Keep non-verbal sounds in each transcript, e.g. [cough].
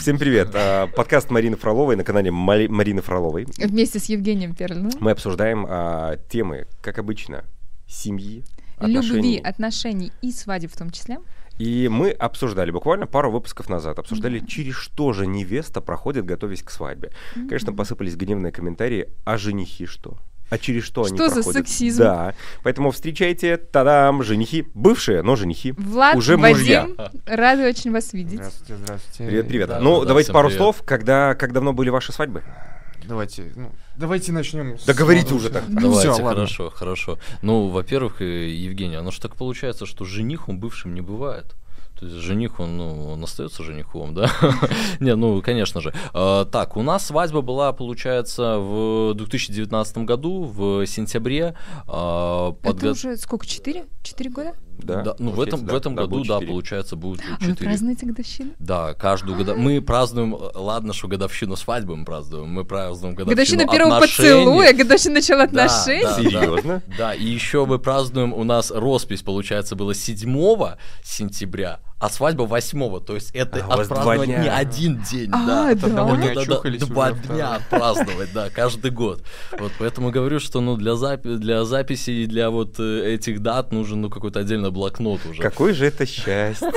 Всем привет. А, Подкаст Марины Фроловой на канале Марины Фроловой. Вместе с Евгением Перлиным. Мы обсуждаем а, темы, как обычно, семьи, Любви, отношений. отношений и свадеб в том числе. И мы обсуждали буквально пару выпусков назад, обсуждали, через что же невеста проходит, готовясь к свадьбе. Конечно, посыпались гневные комментарии, а женихи что? А через что, они Что за проходят? сексизм? Да, поэтому встречайте, тадам, женихи, бывшие, но женихи, Влад, уже Вадим, мужья. рады очень вас видеть. Здравствуйте, здравствуйте. Привет, привет. Да, ну, да, давайте пару привет. слов, когда, как давно были ваши свадьбы? Давайте, ну, давайте начнем. с Да говорите самого уже так. начала. Давайте, Ну, всё, ладно. хорошо, хорошо. Ну, во-первых, э, Евгений, оно же так получается, что жених он бывшим не бывает. То есть жених, он, ну, он остается женихом, да? [laughs] Не, ну, конечно же. А, Так, у нас свадьба была, получается, в 2019 году, в сентябре. А, Это уже сколько, четыре? Четыре года? Да, Да, ну, в этом, да, в этом да, году, да, получается, будет А вы 4. празднуете годовщину? Да, каждую года. Мы празднуем, э, ладно, что годовщину свадьбы мы празднуем, мы празднуем годовщину Годовщина первого поцелуя, годовщина начала Да, отношений. да. Серьезно? Да, и еще мы празднуем, у нас роспись, получается, была 7 сентября, а свадьба 8 то есть это А, отпраздновать не один день, А, да. да. Это одного не да, да, Два уже, дня отпраздновать, да, каждый год. Вот поэтому говорю, что ну для, запи- для записи и для вот э, этих дат нужен ну какой-то отдельный блокнот уже. Какое же это счастье!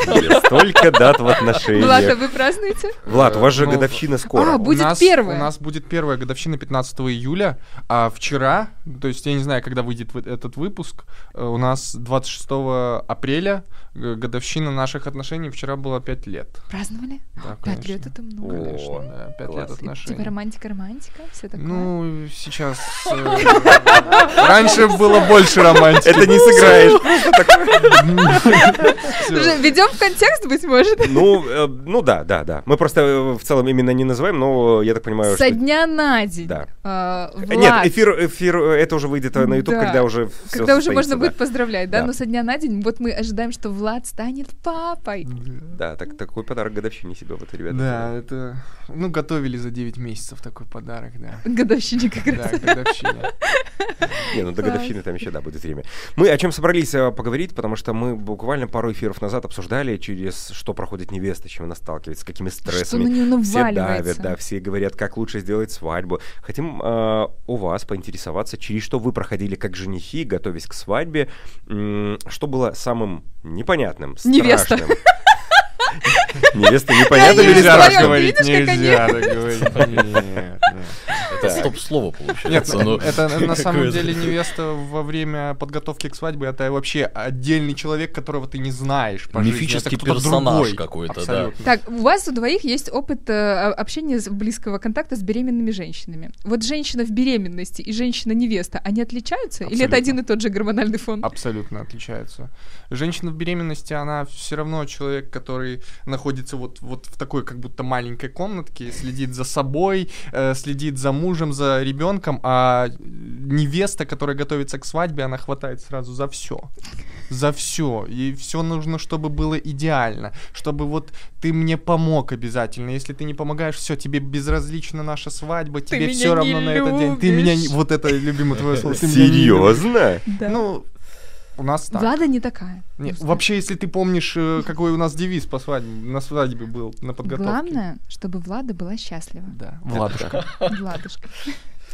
Столько дат в отношениях. Влад, а вы празднуете? Влад, у вас же Ну, годовщина скоро. А, будет у нас, первая. У нас будет первая годовщина 15 июля, а вчера, то есть я не знаю, когда выйдет вы- этот выпуск, э, у нас 26 апреля э, годовщина наших отношений, вчера было 5 лет. Праздновали? Да, Пять конечно. лет это много. О, Конечно, да, 5 класс. лет Типа отношений. романтика-романтика, все такое. Ну, сейчас... э, Раньше было больше романтики. Это не сыграешь. [laughs] Ведем в контекст, быть может. Ну, э, ну да, да, да. Мы просто э, в целом именно не называем, но я так понимаю, Со дня на день. Да. А, Нет, эфир, эфир, это уже выйдет на YouTube, Да. когда уже Когда уже можно будет поздравлять, да? Да. Но со дня на день вот мы ожидаем, что Влад станет папой. Да, так, такой подарок годовщине себе вот, ребята. Да, это... Ну, готовили за 9 месяцев такой подарок, да. [laughs] Годовщине как Да, раз. к годовщине. Не, ну до годовщины там еще, да, будет время. Мы о чем собрались э, поговорить, потому что мы буквально пару эфиров назад обсуждали, через что проходит невеста, с чем она сталкивается, с какими Что на стрессами. Все давят, да, все говорят, как лучше сделать свадьбу. Хотим э, у вас поинтересоваться, через что вы проходили как женихи, готовясь к свадьбе, что было самым непонятным, страшным. Невеста непонятно Я или не Нельзя так говорить, нельзя так говорить. Нет, нет. Это стоп-слово Нет, получается. ну, это на самом деле невеста во время подготовки к свадьбе это вообще отдельный человек, которого ты не знаешь. Мифический персонаж какой-то, да. Так, у вас у двоих есть опыт э, общения с- близкого контакта с беременными женщинами. Вот женщина в беременности и женщина-невеста, они отличаются? Или это один и тот же гормональный фон? Абсолютно отличаются. Женщина в беременности, она все равно человек, который находится вот, вот в такой как будто маленькой комнатке, следит за собой, э, следит за мужем, за ребенком, а невеста, которая готовится к свадьбе, она хватает сразу за все. За все. И все нужно, чтобы было идеально. Чтобы вот ты мне помог обязательно. Если ты не помогаешь, все, тебе безразлична наша свадьба, тебе меня все равно на этот день. Ты меня не... любишь. Вот это любимое твое слово. ты. Серьезно? Да. Ну, у нас так. Влада не такая. Не, вообще, если ты помнишь, э, какой у нас девиз по свадьбе, на свадьбе был, на подготовке. Главное, чтобы Влада была счастлива. Да, Владушка. Владушка.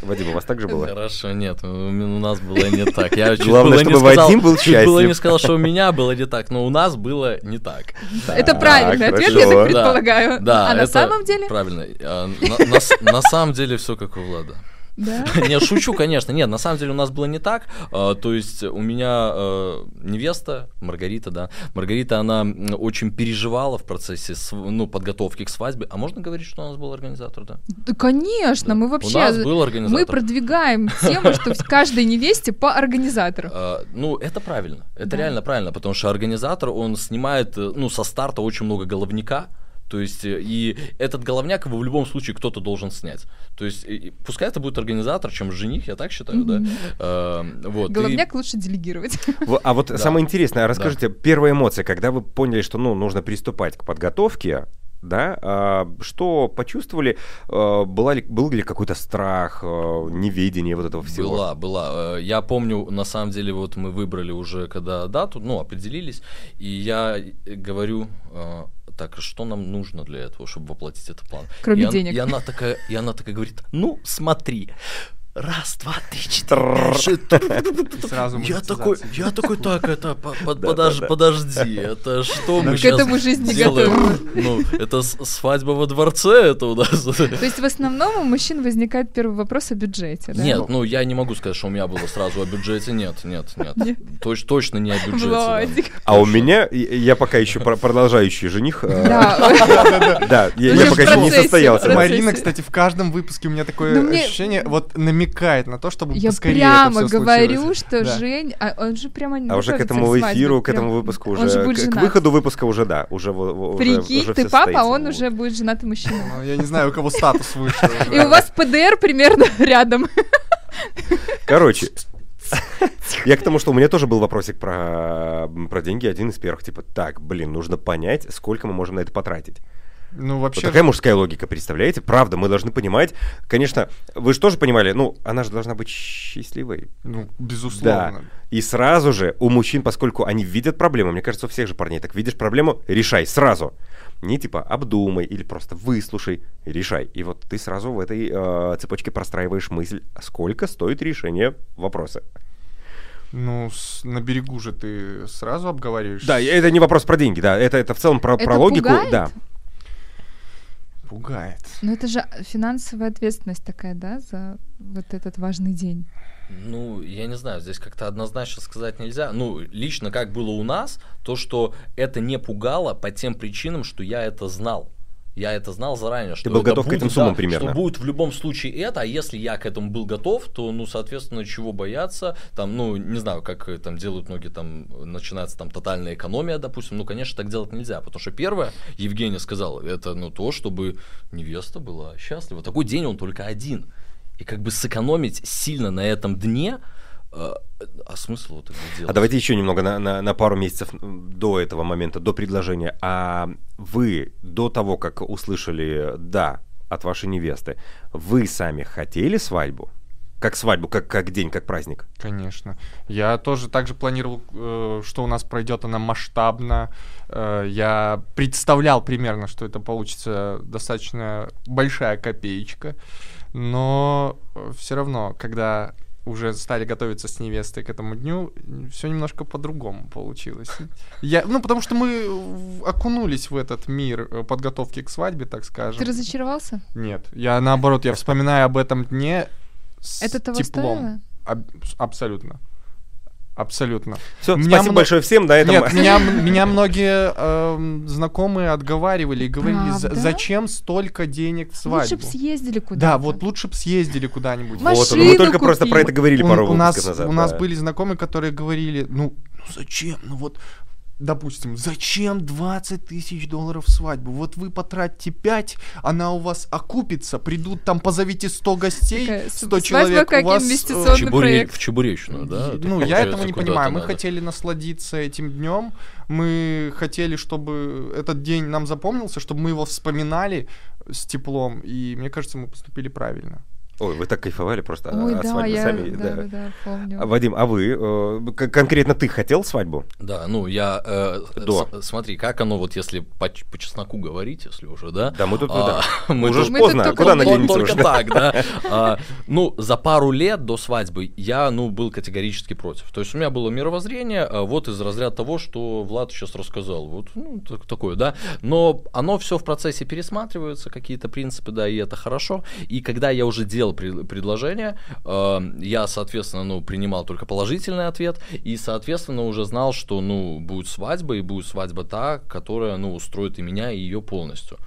Вадим, у вас так же было? Хорошо, нет, у у нас было не так. Я чуть Главное, было не чтобы сказал- Вадим был чуть было не сказал, что у меня было не так, но у нас было не так. Это Так, правильный ответ, я хорошо. так предполагаю. Да, А на это самом деле? Правильно. А, На на на самом деле все как у Влада. Да. [laughs] Не, шучу, конечно. Нет, на самом деле у нас было не так. А, То есть у меня э, невеста, Маргарита, да, Маргарита, она очень переживала в процессе ну, подготовки к свадьбе. А можно говорить, что у нас был организатор, да? Да, конечно, мы вообще... У нас был организатор. Мы продвигаем тему, что в каждой невесте по организатору. А, Ну, это правильно. Это Да. реально правильно, потому что организатор, он снимает, э, ну, со старта очень много головника. То есть, э, и этот головняк его в любом случае кто-то должен снять. То есть, и- и пускай это будет организатор, чем жених, я так считаю, да. А, Вот. и- Головняк лучше делегировать. [laughs] А вот Да. самое интересное, расскажите, первая эмоция, когда вы поняли, что ну, нужно приступать к подготовке, да, а, что почувствовали, а, была ли, был ли какой-то страх, а, неведение вот этого всего? Была, была. Э, Я помню, на самом деле, вот мы выбрали уже, когда дату, ну, определились, и я э, говорю, э, так, что нам нужно для этого, чтобы воплотить этот план? Кроме и он- денег. И она такая, и она такая говорит, ну, смотри, раз, два, три, четыре, сразу Я такой, я такой, так, это, подожди, это что мы К сейчас этому жизнь не готова. Ну, это свадьба во дворце, это у нас. То есть в основном у мужчин возникает первый вопрос о бюджете, да? Нет, ну я не могу сказать, что у меня было сразу о бюджете, нет, нет, нет. Нет? Точ- точно не о бюджете. А у меня, я пока еще про- продолжающий жених. э, Да. [laughs] Я пока еще не состоялся. Марина, кстати, в каждом выпуске у меня такое Ну, ощущение, вот намекает на то, чтобы Я поскорее прямо говорю, что Да. Жень, а он же прямо А уже к этому свадьбе, эфиру, к прям. этому выпуску Он уже, же будет к- к выходу выпуска уже да, уже во- уже Прикинь, уже ты папа, а он уже будет женатый мужчина. Ну, я не знаю, у кого статус выше. И у вас ПДР примерно [laughs] рядом. Короче, я к тому, что у меня тоже был вопросик про, про деньги, один из первых, типа, так, блин, нужно понять, сколько мы можем на это потратить. Ну, Вот вообще... такая мужская логика, представляете? Правда, мы должны понимать, конечно, вы же тоже понимали, ну, она же должна быть счастливой. Ну, безусловно. И сразу же у мужчин, поскольку они видят проблему, мне кажется, у всех же парней так, видишь проблему, решай сразу. Не типа обдумай или просто выслушай, решай. И вот ты сразу в этой э, цепочке простраиваешь мысль, сколько стоит решение вопроса. Ну, с- на берегу же ты сразу обговариваешь. Да, это не вопрос про деньги, да, это, это в целом про, Это про логику, пугает? да. Пугает. Ну это же финансовая ответственность такая, да, за вот этот важный день. Ну, я не знаю, здесь как-то однозначно сказать нельзя. Ну, лично как было у нас, то, что это не пугало по тем причинам, что я это знал. Я это знал заранее, что был это готов к будет, этим суммам да, примерно. Что будет в любом случае это, а если я к этому был готов, то, ну, соответственно, чего бояться, там, ну, не знаю, как э, там делают многие, там, начинается там тотальная экономия, допустим, ну, конечно, так делать нельзя, потому что первое, Евгений сказал, это, ну, то, чтобы невеста была счастлива. Такой день он только один. И как бы сэкономить сильно на этом дне, э, а смысл вот это делать? А давайте еще немного на, на- на пару месяцев до этого момента, до предложения. А вы до того, как услышали «да» от вашей невесты, вы сами хотели свадьбу? Как свадьбу, как, как день, как праздник? Конечно. Я тоже также планировал, э, что у нас пройдет она масштабно. Э, я представлял примерно, что это получится достаточно большая копеечка. Но все равно, когда уже стали готовиться с невестой к этому дню, все немножко по-другому получилось. Я, ну, потому что мы окунулись в этот мир э, подготовки к свадьбе, так скажем. Ты разочаровался? Нет, я наоборот, я вспоминаю об этом дне с Это того теплом. стоило? Аб- абсолютно. Абсолютно. Все, Меня спасибо мно- большое всем. На этом... Нет, меня, меня многие эм, знакомые отговаривали и говорили, «За- Правда? зачем столько денег в свадьбу? Лучше бы съездили куда-то. да, вот лучше бы съездили куда-нибудь. Вот, мы только просто купи. про это говорили У- пару у, нас, назад. у нас да. были знакомые, которые говорили, ну, ну зачем? Ну вот, допустим, зачем 20 тысяч долларов в свадьбу? Вот вы потратите 5, она у вас окупится, придут там, позовите 100 гостей, Такая 100 свадьба человек как у вас... э, инвестиционный в, Чебуре- проект. в Чебуречную, да? Ну, я этого не понимаю. Мы надо. хотели насладиться этим днем. Мы хотели, чтобы этот день нам запомнился, чтобы мы его вспоминали с теплом. И мне кажется, мы поступили правильно. Ой, вы так кайфовали просто Ой, от да, свадьбы я, сами. да, да, да, помню. А, Вадим, а вы, э, конкретно ты хотел свадьбу? Да, ну я... э, До. с- смотри, как оно вот если по, по чесноку говорить, если уже, да? Да, мы тут, ну А, да. [laughs] мы Уже Мы поздно, тут куда только- наденемся Только уже? так, да. [laughs] А, ну, за пару лет до свадьбы я, ну, был категорически против. То есть у меня было мировоззрение, а, вот из разряда того, что Влад сейчас рассказал. Вот, ну, так- такое, да. Но оно все в процессе пересматривается, какие-то принципы, да, и это хорошо. И когда я уже делал пред- предложение, э, я, соответственно, ну, принимал только положительный ответ, и, соответственно, уже знал, что, ну, будет свадьба, и будет свадьба та, которая, ну, устроит и меня, и ее полностью.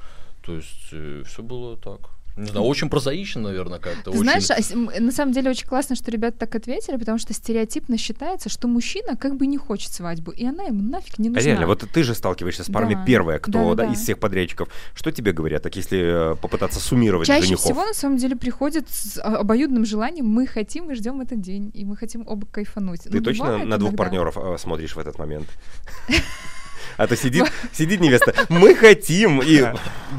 То есть все было так. Не знаю, очень прозаично, наверное, как-то. Ты очень... знаешь, а на самом деле очень классно, что ребята так ответили, потому что стереотипно считается, что мужчина как бы не хочет свадьбу, и она ему нафиг не А нужна. Реально, вот ты же сталкиваешься с парами Да, первая, кто, да, да, да. из всех подрядчиков. Что тебе говорят, так если э, попытаться суммировать Чаще женихов? всего, на самом деле, приходят с а- обоюдным желанием, мы хотим и ждем этот день, и мы хотим оба кайфануть. Ты Ну, точно на двух иногда. партнеров э, смотришь в этот момент? [laughs] А то сидит, сидит невеста, мы хотим, и...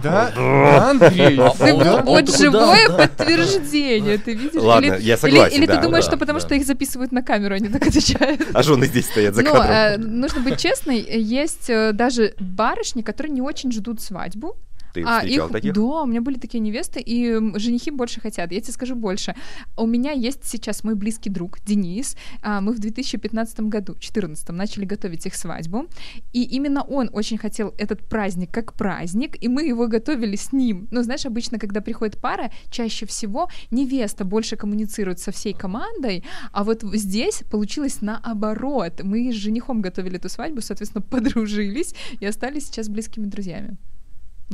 Да, да, Андрей. А Ты вот- живое подтверждение, ты видишь? Ладно, Или- я согласен, Или ты думаешь, что потому что их записывают на камеру, они так отвечают? А жены здесь стоят за Но кадром. э, нужно быть честной, есть э, даже барышни, которые не очень ждут свадьбу. Ты а встречал их, таких? Да, у меня были такие невесты, и женихи больше хотят. Я тебе скажу больше. У меня есть сейчас мой близкий друг Денис. А, Мы в 2015 году, 2014 начали готовить их свадьбу. И именно он очень хотел этот праздник как праздник, и мы его готовили с ним. Ну, знаешь, обычно, когда приходит пара, чаще всего невеста больше коммуницирует со всей командой, а вот здесь получилось наоборот. Мы с женихом готовили эту свадьбу, соответственно, [laughs] подружились и остались сейчас близкими друзьями.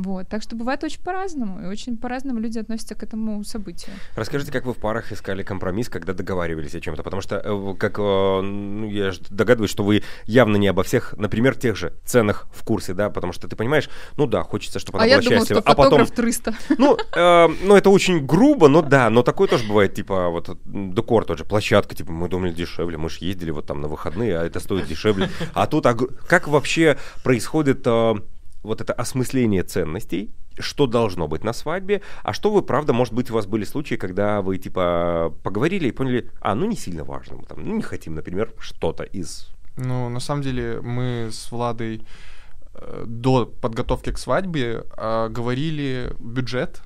Вот, так что бывает очень по-разному, и очень по-разному люди относятся к этому событию. Расскажите, как вы в парах искали компромисс, когда договаривались о чем-то? Потому что, э, как э, ну, я догадываюсь, что вы явно не обо всех, например, тех же ценах в курсе, да, потому что ты понимаешь, ну да, хочется, чтобы она а я была думала, счастлива, что а потом, фотограф 300. ну, [laughs] э, ну это очень грубо, но да, но такое тоже бывает, типа вот декор тот же, площадка, типа мы думали дешевле, мы же ездили вот там на выходные, а это стоит дешевле, а тут огр- как вообще происходит э, вот это осмысление ценностей? Что должно быть на свадьбе, а что вы, правда, может быть, у вас были случаи, когда вы, типа, поговорили и поняли, а, ну, не сильно важно, мы там, ну, не хотим, например, что-то из... Ну, на самом деле, мы с Владой э, до подготовки к свадьбе э, говорили бюджет.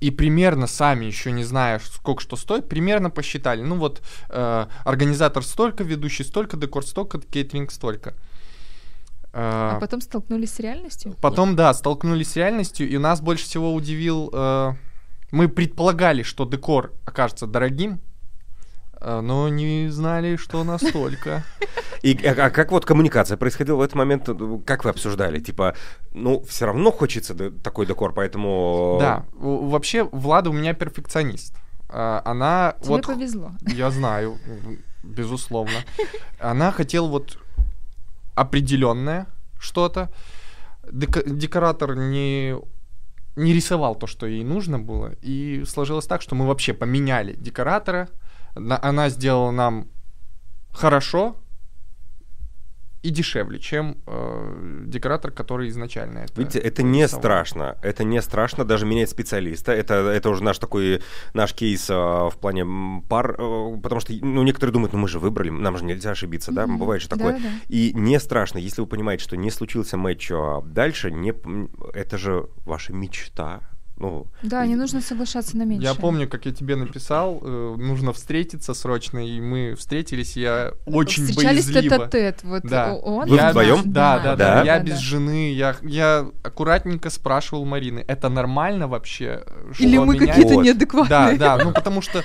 И примерно сами, еще не зная, сколько что стоит, примерно посчитали. Ну вот, э, организатор столько, ведущий столько, декор столько, кейтеринг столько. Э, А потом столкнулись с реальностью? Потом, да, столкнулись с реальностью, и нас больше всего удивил... э, мы предполагали, что декор окажется дорогим, э, но не знали, что настолько. [laughs] И а, а как вот коммуникация происходила в этот момент? Как вы обсуждали? Типа, ну, все равно хочется такой декор, поэтому... Да, вообще Влада у меня перфекционист. А, Она Тебе вот... повезло. Я знаю, безусловно. [laughs] Она хотела вот определенное что-то. Декоратор не не рисовал то, что ей нужно было, и сложилось так, что мы вообще поменяли декоратора. На- Она сделала нам хорошо и дешевле, чем э, декоратор, который изначально это. Видите, это не рисовал. страшно. Это не страшно даже менять специалиста. Это, это уже наш такой, наш кейс а, в плане пар, э, потому что, ну, некоторые думают, ну, мы же выбрали, нам же нельзя ошибиться, да, Мгм. бывает же такое. Да-да-да. И не страшно, если вы понимаете, что не случился матч а, дальше, не, это же ваша мечта. Ну, Да, не нужно соглашаться на меньшее. Я помню, как я тебе написал, э, нужно встретиться срочно, и мы встретились, и я очень Встречались боязливо. тет-а-тет. Вот Да. он. Вы Я- вдвоем? Да, да, да, Да? Я Да, без да. жены, я, я аккуратненько спрашивал Марины, это нормально вообще? что Или мы менять?» какие-то Вот. Да, неадекватные. да, ну потому что,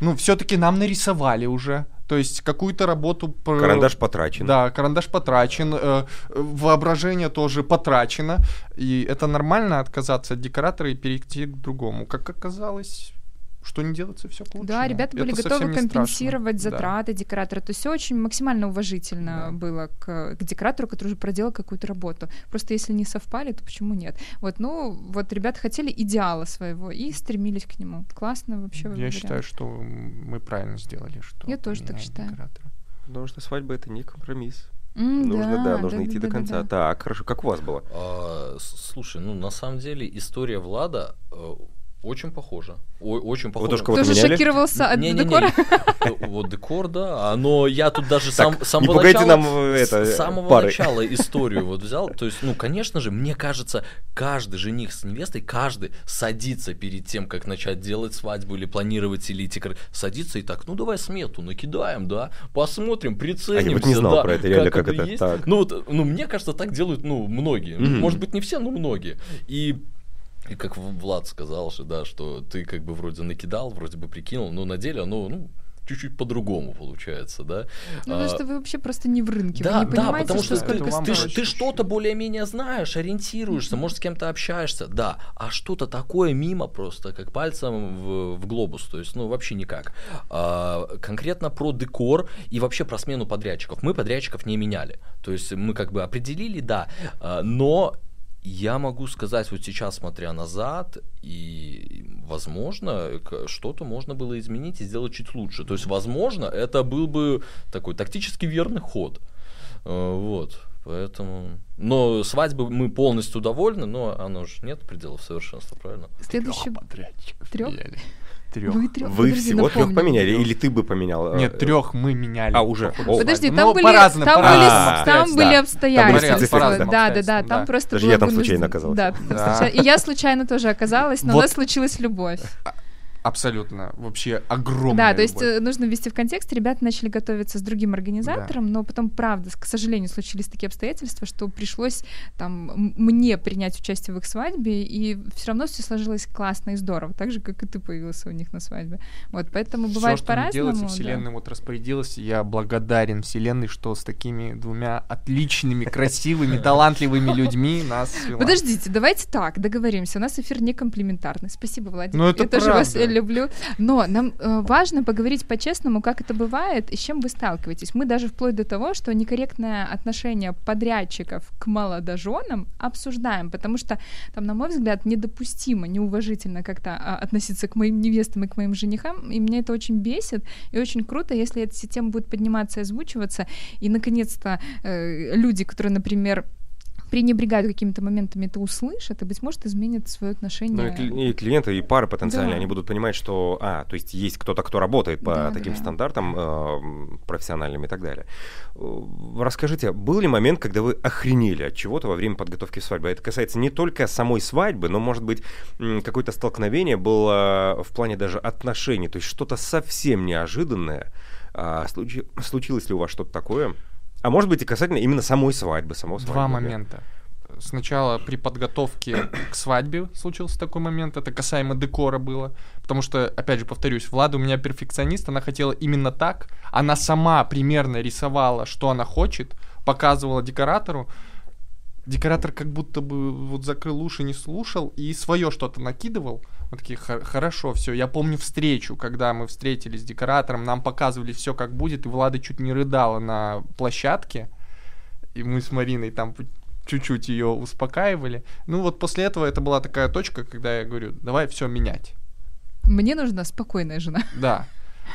ну все-таки нам нарисовали уже, то есть какую-то работу... карандаш потрачен. Да, карандаш потрачен, э, воображение тоже потрачено, и это нормально отказаться от декоратора и перейти к другому. Как оказалось, что не делается все к лучшему. Да, ребята были Это готовы не страшно. компенсировать Да. затраты декоратора. То есть все очень максимально уважительно Да. было к, к декоратору, который уже проделал какую-то работу. Просто если не совпали, то почему нет? Вот, ну, вот ребята хотели идеала своего и стремились к нему. Классно вообще. Я вариант. считаю, что мы правильно сделали, что Я тоже так считаю. декоратора. Потому что свадьба это не компромисс. М, нужно, да, нужно идти до да, конца. да. Так, хорошо, как у вас было? А, слушай, ну на самом деле история Влада э, очень похожа. О- очень тоже кого-то Тоже меняли? шокировался от Не-не-не, декора? э, Вот декор, да, но я тут даже сам, Так, с не начала, нам, э, это, с самого пары. начала историю вот взял. То есть, ну, конечно же, мне кажется, каждый жених с невестой, каждый садится перед тем, как начать делать свадьбу или планировать, или идти, садится и так, ну, давай смету накидаем, да, посмотрим, приценимся. А я вот не знал да, про это, реально, как оно это, есть. так. Ну, вот, ну, мне кажется, так делают, ну, многие. Мгм. Может быть, не все, но многие. И и как Влад сказал же, да, что ты как бы вроде накидал, вроде бы прикинул, но на деле оно, ну, чуть-чуть по-другому получается, да. Ну, А, потому что вы вообще просто не в рынке. да, вы не да, понимаете, потому что, что сколько ты, стоит. ты что-то более-менее знаешь, ориентируешься, может, с кем-то общаешься, да, а что-то такое мимо просто, как пальцем в, в глобус, то есть, ну, вообще никак. А, конкретно про декор и вообще про смену подрядчиков. Мы подрядчиков не меняли, то есть мы как бы определили, да, а, но я могу сказать вот сейчас, смотря назад, и, возможно, что-то можно было изменить и сделать чуть лучше. То есть, возможно, это был бы такой тактически верный ход. Э, Вот. Поэтому... Но свадьбы мы полностью довольны, но оно же нет пределов совершенства, правильно? Следующий... подрядчиков Трёх? Трех. Вы трёх? Вы Подожди, всего трех поменяли, или ты бы поменял? э, Нет, трех мы меняли. А, уже? О. Подожди, Ну, там были, по-разному, там по-разному были, А, там были да. обстоятельства. специфика, Да, да, да, да. там просто Даже было я там вынужден- случайно оказался. Да, там Да. И я случайно тоже оказалась, но у Вот. нас случилась любовь. Абсолютно. Вообще огромная Да, то есть любовь. э, нужно ввести в контекст. Ребята начали готовиться с другим организатором, но потом, правда, к сожалению, случились такие обстоятельства, что пришлось там мне принять участие в их свадьбе, и все равно все сложилось классно и здорово, так же, как и ты появился у них на свадьбе. Вот, поэтому бывает по-разному. делается, да. Вселенная вот распорядилась, я благодарен Вселенной, что с такими двумя отличными, красивыми, [laughs] талантливыми людьми нас свела. Подождите, давайте так, договоримся. У нас эфир не комплиментарный. Спасибо, Владимир. Ну, это Я тоже вас правда. Люблю. Но нам э, важно поговорить по-честному, как это бывает и с чем вы сталкиваетесь. Мы даже вплоть до того, что некорректное отношение подрядчиков к молодоженам обсуждаем, потому что там, на мой взгляд, недопустимо, неуважительно как-то а, относиться к моим невестам и к моим женихам, и меня это очень бесит, и очень круто, если эта тема будет подниматься и озвучиваться, и, наконец-то, э, люди, которые, например, пренебрегают какими-то моментами, это услышат, и, быть может, изменят свое Ну, отношение. и, кли- и клиенты, и пары потенциальные, Да. они будут понимать, что, а, то есть есть кто-то, кто работает по Да, таким да. стандартам э, профессиональным и так далее. Э, Расскажите, был ли момент, когда вы охренели от чего-то во время подготовки свадьбы? Это касается не только самой свадьбы, но, может быть, какое-то столкновение было в плане даже отношений, то есть что-то совсем неожиданное. А, случи- случилось ли у вас что-то такое? А может быть и касательно именно самой свадьбы, самого свадьбы. Два момента. Сначала при подготовке к свадьбе случился такой момент, это касаемо декора было, потому что, опять же, повторюсь, Влада у меня перфекционист, она хотела именно так, она сама примерно рисовала, что она хочет, показывала декоратору, декоратор как будто бы вот закрыл уши, не слушал и свое что-то накидывал. Мы такие, «Хо- хорошо, все. Я помню встречу, когда мы встретились с декоратором, нам показывали все как будет, и Влада чуть не рыдала на площадке. И мы с Мариной там чуть-чуть ее успокаивали. Ну вот после этого это была такая точка, когда я говорю, давай все менять. Мне нужна спокойная жена. [laughs] Да.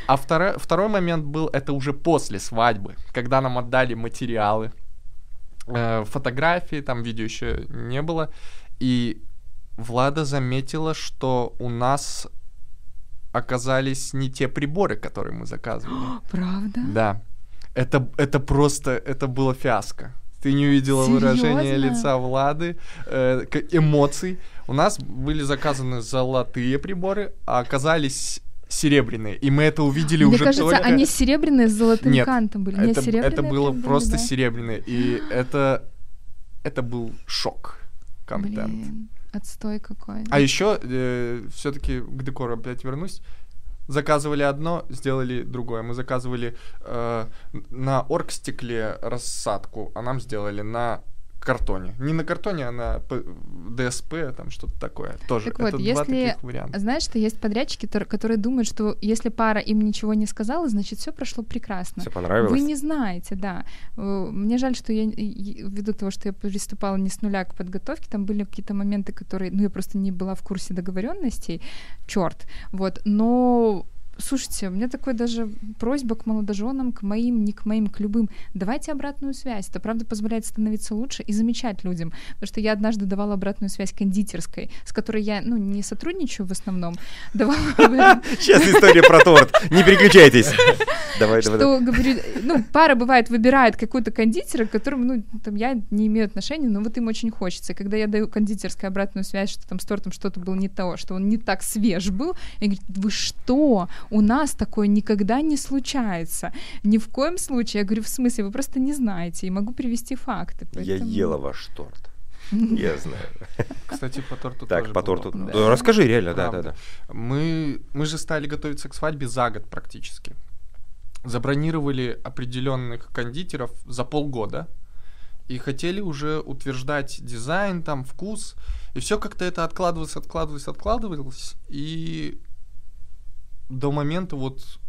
А второй, второй момент был, это уже после свадьбы, когда нам отдали материалы, э, фотографии, там видео еще не было, и Влада заметила, что у нас оказались не те приборы, которые мы заказывали. [gasps] Правда? Да. Это, это просто, это было фиаско. Ты не увидела выражение Серьёзно? лица Влады, э, эмоций. У нас были заказаны золотые приборы, а оказались серебряные. И мы это увидели Мне уже кажется, только... они серебряные с золотым Нет, кантом были. Не, это, серебряные это было прям были, просто да. серебряные. И это, это был шок контент. Блин, отстой какой. А еще все-таки к декору опять вернусь. Заказывали одно, сделали другое. Мы заказывали э, на оргстекле рассадку, а нам сделали на картоне. Не на картоне, а на ДСП, там что-то такое. Тоже. Так вот, Это два если- таких варианта. Знаешь, что есть подрядчики, тор- которые думают, что если пара им ничего не сказала, значит все прошло прекрасно. Все понравилось? Вы не знаете, да. Э, Мне жаль, что я, ввиду того, что я приступала не с нуля к подготовке, там были какие-то моменты, которые, ну, я просто не была в курсе договоренностей, черт, вот, но Слушайте, у меня такой даже просьба к молодоженам, к моим, не к моим, к любым. Давайте обратную связь. Это правда позволяет становиться лучше и замечать людям. Потому что я однажды давала обратную связь кондитерской, с которой я, ну, не сотрудничаю в основном. [laughs] Давала Сейчас история про торт. Не переключайтесь. Давай, давай, что говорю, ну, пара бывает выбирает какой-то кондитера, к которому, ну, там, я не имею отношения, но вот им очень хочется. И Когда я даю кондитерской обратную связь, что там с тортом что-то было не то, что он не так свеж был, я говорю, вы что? У нас такое никогда не случается. Ни в коем случае. Я говорю, в смысле, вы просто не знаете, и могу привести факты. Я поэтому- ела ваш торт. [laughs] Я знаю. Кстати, по торту Так, тоже по торту. вопрос. Да, Расскажи, реально, да, да, да. Мы, мы же стали готовиться к свадьбе за год практически. Забронировали определенных кондитеров за полгода и хотели уже утверждать дизайн, там, вкус. И все как-то это откладывалось, откладывалось, откладывалось. И до момента вот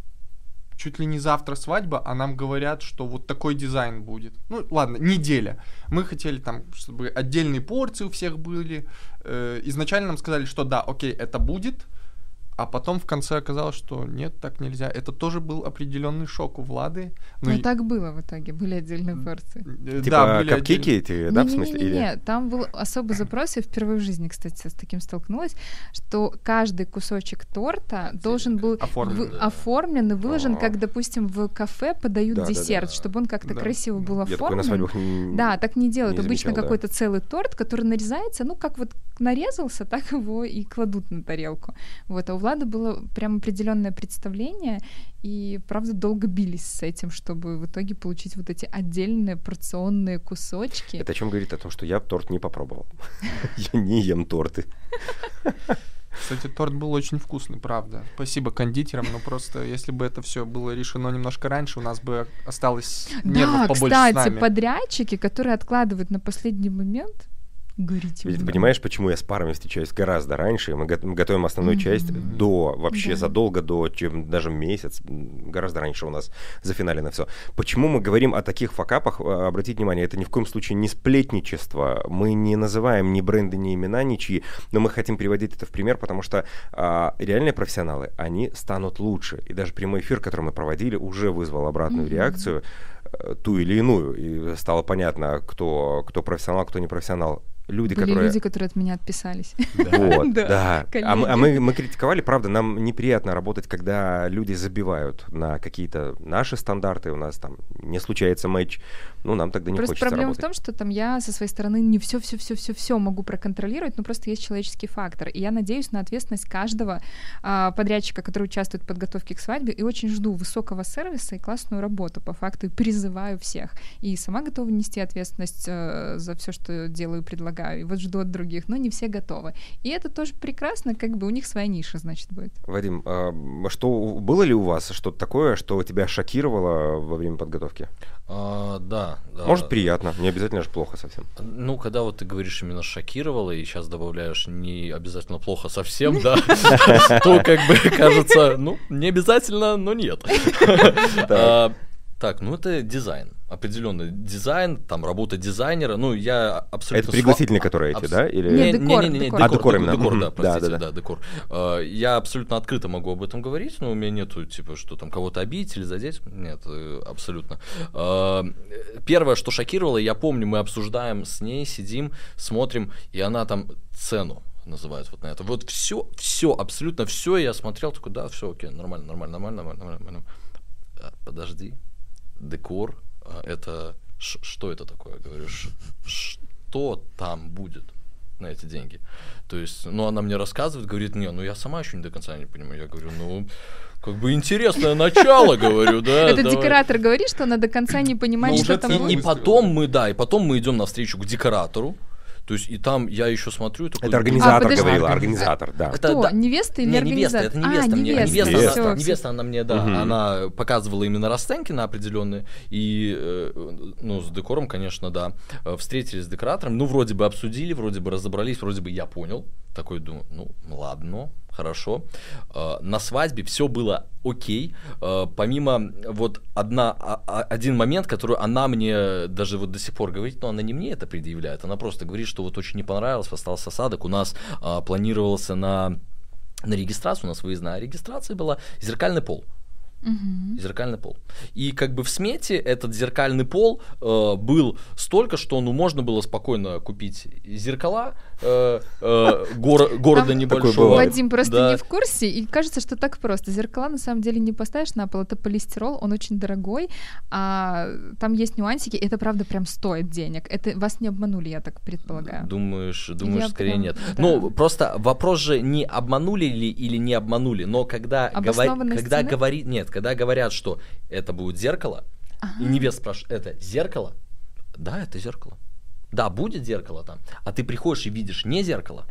чуть ли не завтра свадьба, а нам говорят, что вот такой дизайн будет. Ну, ладно, неделя. Мы хотели там, чтобы отдельные порции у всех были. Э, изначально нам сказали, что да, окей, это будет, А потом в конце оказалось, что нет, так нельзя. Это тоже был определенный шок у Влады. Ну, и- и так было в итоге, были отдельные порции. э, Типа да, были капкейки отдельные- эти, да, в смысле? или- Не-не-не, там был особый запрос, я впервые в жизни, кстати, с таким столкнулась, что каждый кусочек торта должен был Оформлен, вы- да. оформлен и выложен, А. как, допустим, в кафе подают Да-да-да. десерт, чтобы он как-то Да. красиво был Я такой на оформлен. свадьбах не- Да, так не делают. не Обычно замечал, да. какой-то целый торт, который нарезается, ну, как вот нарезался, [laughs] так его и кладут на тарелку. Вот, а у Влада было прям определенное представление, и, правда, долго бились с этим, чтобы в итоге получить вот эти отдельные порционные кусочки. Это о чем говорит о том, что я торт не попробовал. [laughs] Я не ем торты. Кстати, торт был очень вкусный, правда. Спасибо кондитерам, но просто если бы это все было решено немножко раньше, у нас бы осталось нервов Да, побольше с кстати, нами. подрядчики, которые откладывают на последний момент, горите. Ведь ты понимаешь, почему я с парами встречаюсь гораздо раньше? Мы го- мы готовим основную часть Мгм. до, вообще Да. задолго до, чем даже месяц, гораздо раньше у нас зафиналено все. Почему мы говорим о таких факапах? А, Обратите внимание, это ни в коем случае не сплетничество. Мы не называем ни бренды, ни имена, ничьи, но мы хотим приводить это в пример, потому что а, реальные профессионалы, они станут лучше. И даже прямой эфир, который мы проводили, уже вызвал обратную Мгм. реакцию, э, ту или иную, и стало понятно, кто, кто профессионал, кто не профессионал. Люди, Были которые... люди, которые от меня отписались. [laughs] Вот, Да, да. А, мы, а мы, мы критиковали, правда, нам неприятно работать, когда люди забивают на какие-то наши стандарты, у нас там не случается матч, ну, нам тогда не Просто хочется проблема работать. в том, что там я со своей стороны не все, все, все, все, все могу проконтролировать, но просто есть человеческий фактор. И я надеюсь на ответственность каждого а, подрядчика, который участвует в подготовке к свадьбе, и очень жду высокого сервиса и классную работу по факту, и призываю всех. И сама готова нести ответственность э, за все, что делаю и предлагаю. И вот жду от других, но не все готовы. И это тоже прекрасно, как бы у них своя ниша, значит, будет. Vадим, а, что, было ли у вас что-то такое, что тебя шокировало во время подготовки? А, да, да. Может, приятно, не обязательно же плохо совсем. Ну, когда вот ты говоришь именно шокировало, и сейчас добавляешь не обязательно плохо совсем, да, [laughs] то как бы кажется, ну, не обязательно, но нет. [laughs] А, Так, ну это дизайн, определенный дизайн, там работа дизайнера, ну я абсолютно... Это сва- пригласительные, которые эти, абс- да? Или... Не- декор, не-не-не, декор. А, декор, декор декор, именно, декор, да, простите, да, да, да. декор. Э, Я абсолютно открыто могу об этом говорить, но у меня нету, типа, что там кого-то обидеть или задеть. Нет, э, абсолютно. Э, Первое, что шокировало, я помню, мы обсуждаем с ней, сидим, смотрим, и она там цену называют вот на это. Вот все, все, абсолютно все, я смотрел, такой, да, все, окей, нормально, нормально, нормально, нормально, нормально. А, Подожди, декор, а, это что это такое? Говорю, «Ш- что там будет на эти деньги? То есть, ну, она мне рассказывает, говорит, не, ну, я сама еще не до конца не понимаю. Я говорю, ну, как бы интересное начало, [laughs] говорю, да. Это давай». декоратор говорит, что она до конца не понимает, Ну, что там будет. И потом мы, да, и потом мы идем навстречу к декоратору. То есть, и там я еще смотрю, такой, Это организатор подожди. говорила, организатор, да. Это- Кто? да. Невеста или Не, невеста, это невеста. А, мне, невеста. невеста, Невеста. она, невеста, она мне, да, Мгм. она показывала именно расценки на определенные. И, э, ну, с декором, конечно, да. Э, Встретились с декоратором, ну, вроде бы обсудили, вроде бы разобрались, вроде бы я понял. Такой думаю, ну, ладно, хорошо. Э, На свадьбе все было окей. Э, Помимо вот одна, а- а- один момент, который она мне даже вот до сих пор говорит, но она не мне это предъявляет, она просто говорит, что вот очень не понравилось, остался осадок. У нас а, планировался на на регистрацию, у нас выездная регистрация была, зеркальный пол. Мгм. Зеркальный пол. И как бы в смете этот зеркальный пол э, был столько, что ну можно было спокойно купить зеркала э, э, горо- города Там- небольшого. Вадим просто Да. не в курсе, и кажется, что так просто. Зеркала на самом деле не поставишь на пол, это полистирол, он очень дорогой, а там есть нюансики, это правда прям стоит денег. Это вас не обманули, я так предполагаю. Думаешь, думаешь, Я скорее прям- нет. да. Ну, просто вопрос же не обманули ли или не обманули, но когда, когда говорит, нет, когда говорят, что это будет зеркало, Ага. и невеста спрашивает, это зеркало? Да, это зеркало. Да, будет зеркало там. А ты приходишь и видишь не зеркало,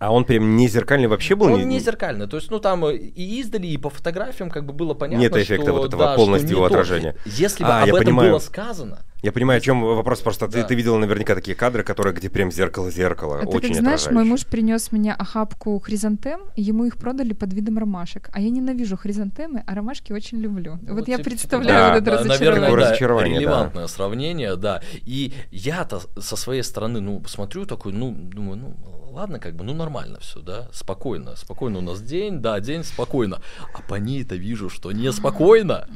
А он прям не зеркальный вообще был? Он не зеркальный. То есть, ну там и издали, и по фотографиям как бы было понятно, Нет эффекта что, вот этого да, полностью его то. отражения. Если бы А, об я этом понимаю. было сказано, Я понимаю, о чем вопрос, просто ты, Да. ты видела наверняка такие кадры, которые где прям зеркало-зеркало, А ты очень как знаешь, мой муж принес мне охапку хризантем, ему их продали под видом ромашек. А я ненавижу хризантемы, а ромашки очень люблю. Ну, вот я типа- представляю да, вот это да, разочарование. наверное, да, разочарование, да. релевантное сравнение, да. И я-то со своей стороны, ну, смотрю такой, ну, думаю, ну, ладно, как бы, ну нормально все, да, спокойно, спокойно у нас день, да, день спокойно. А по ней-то вижу, что неспокойно,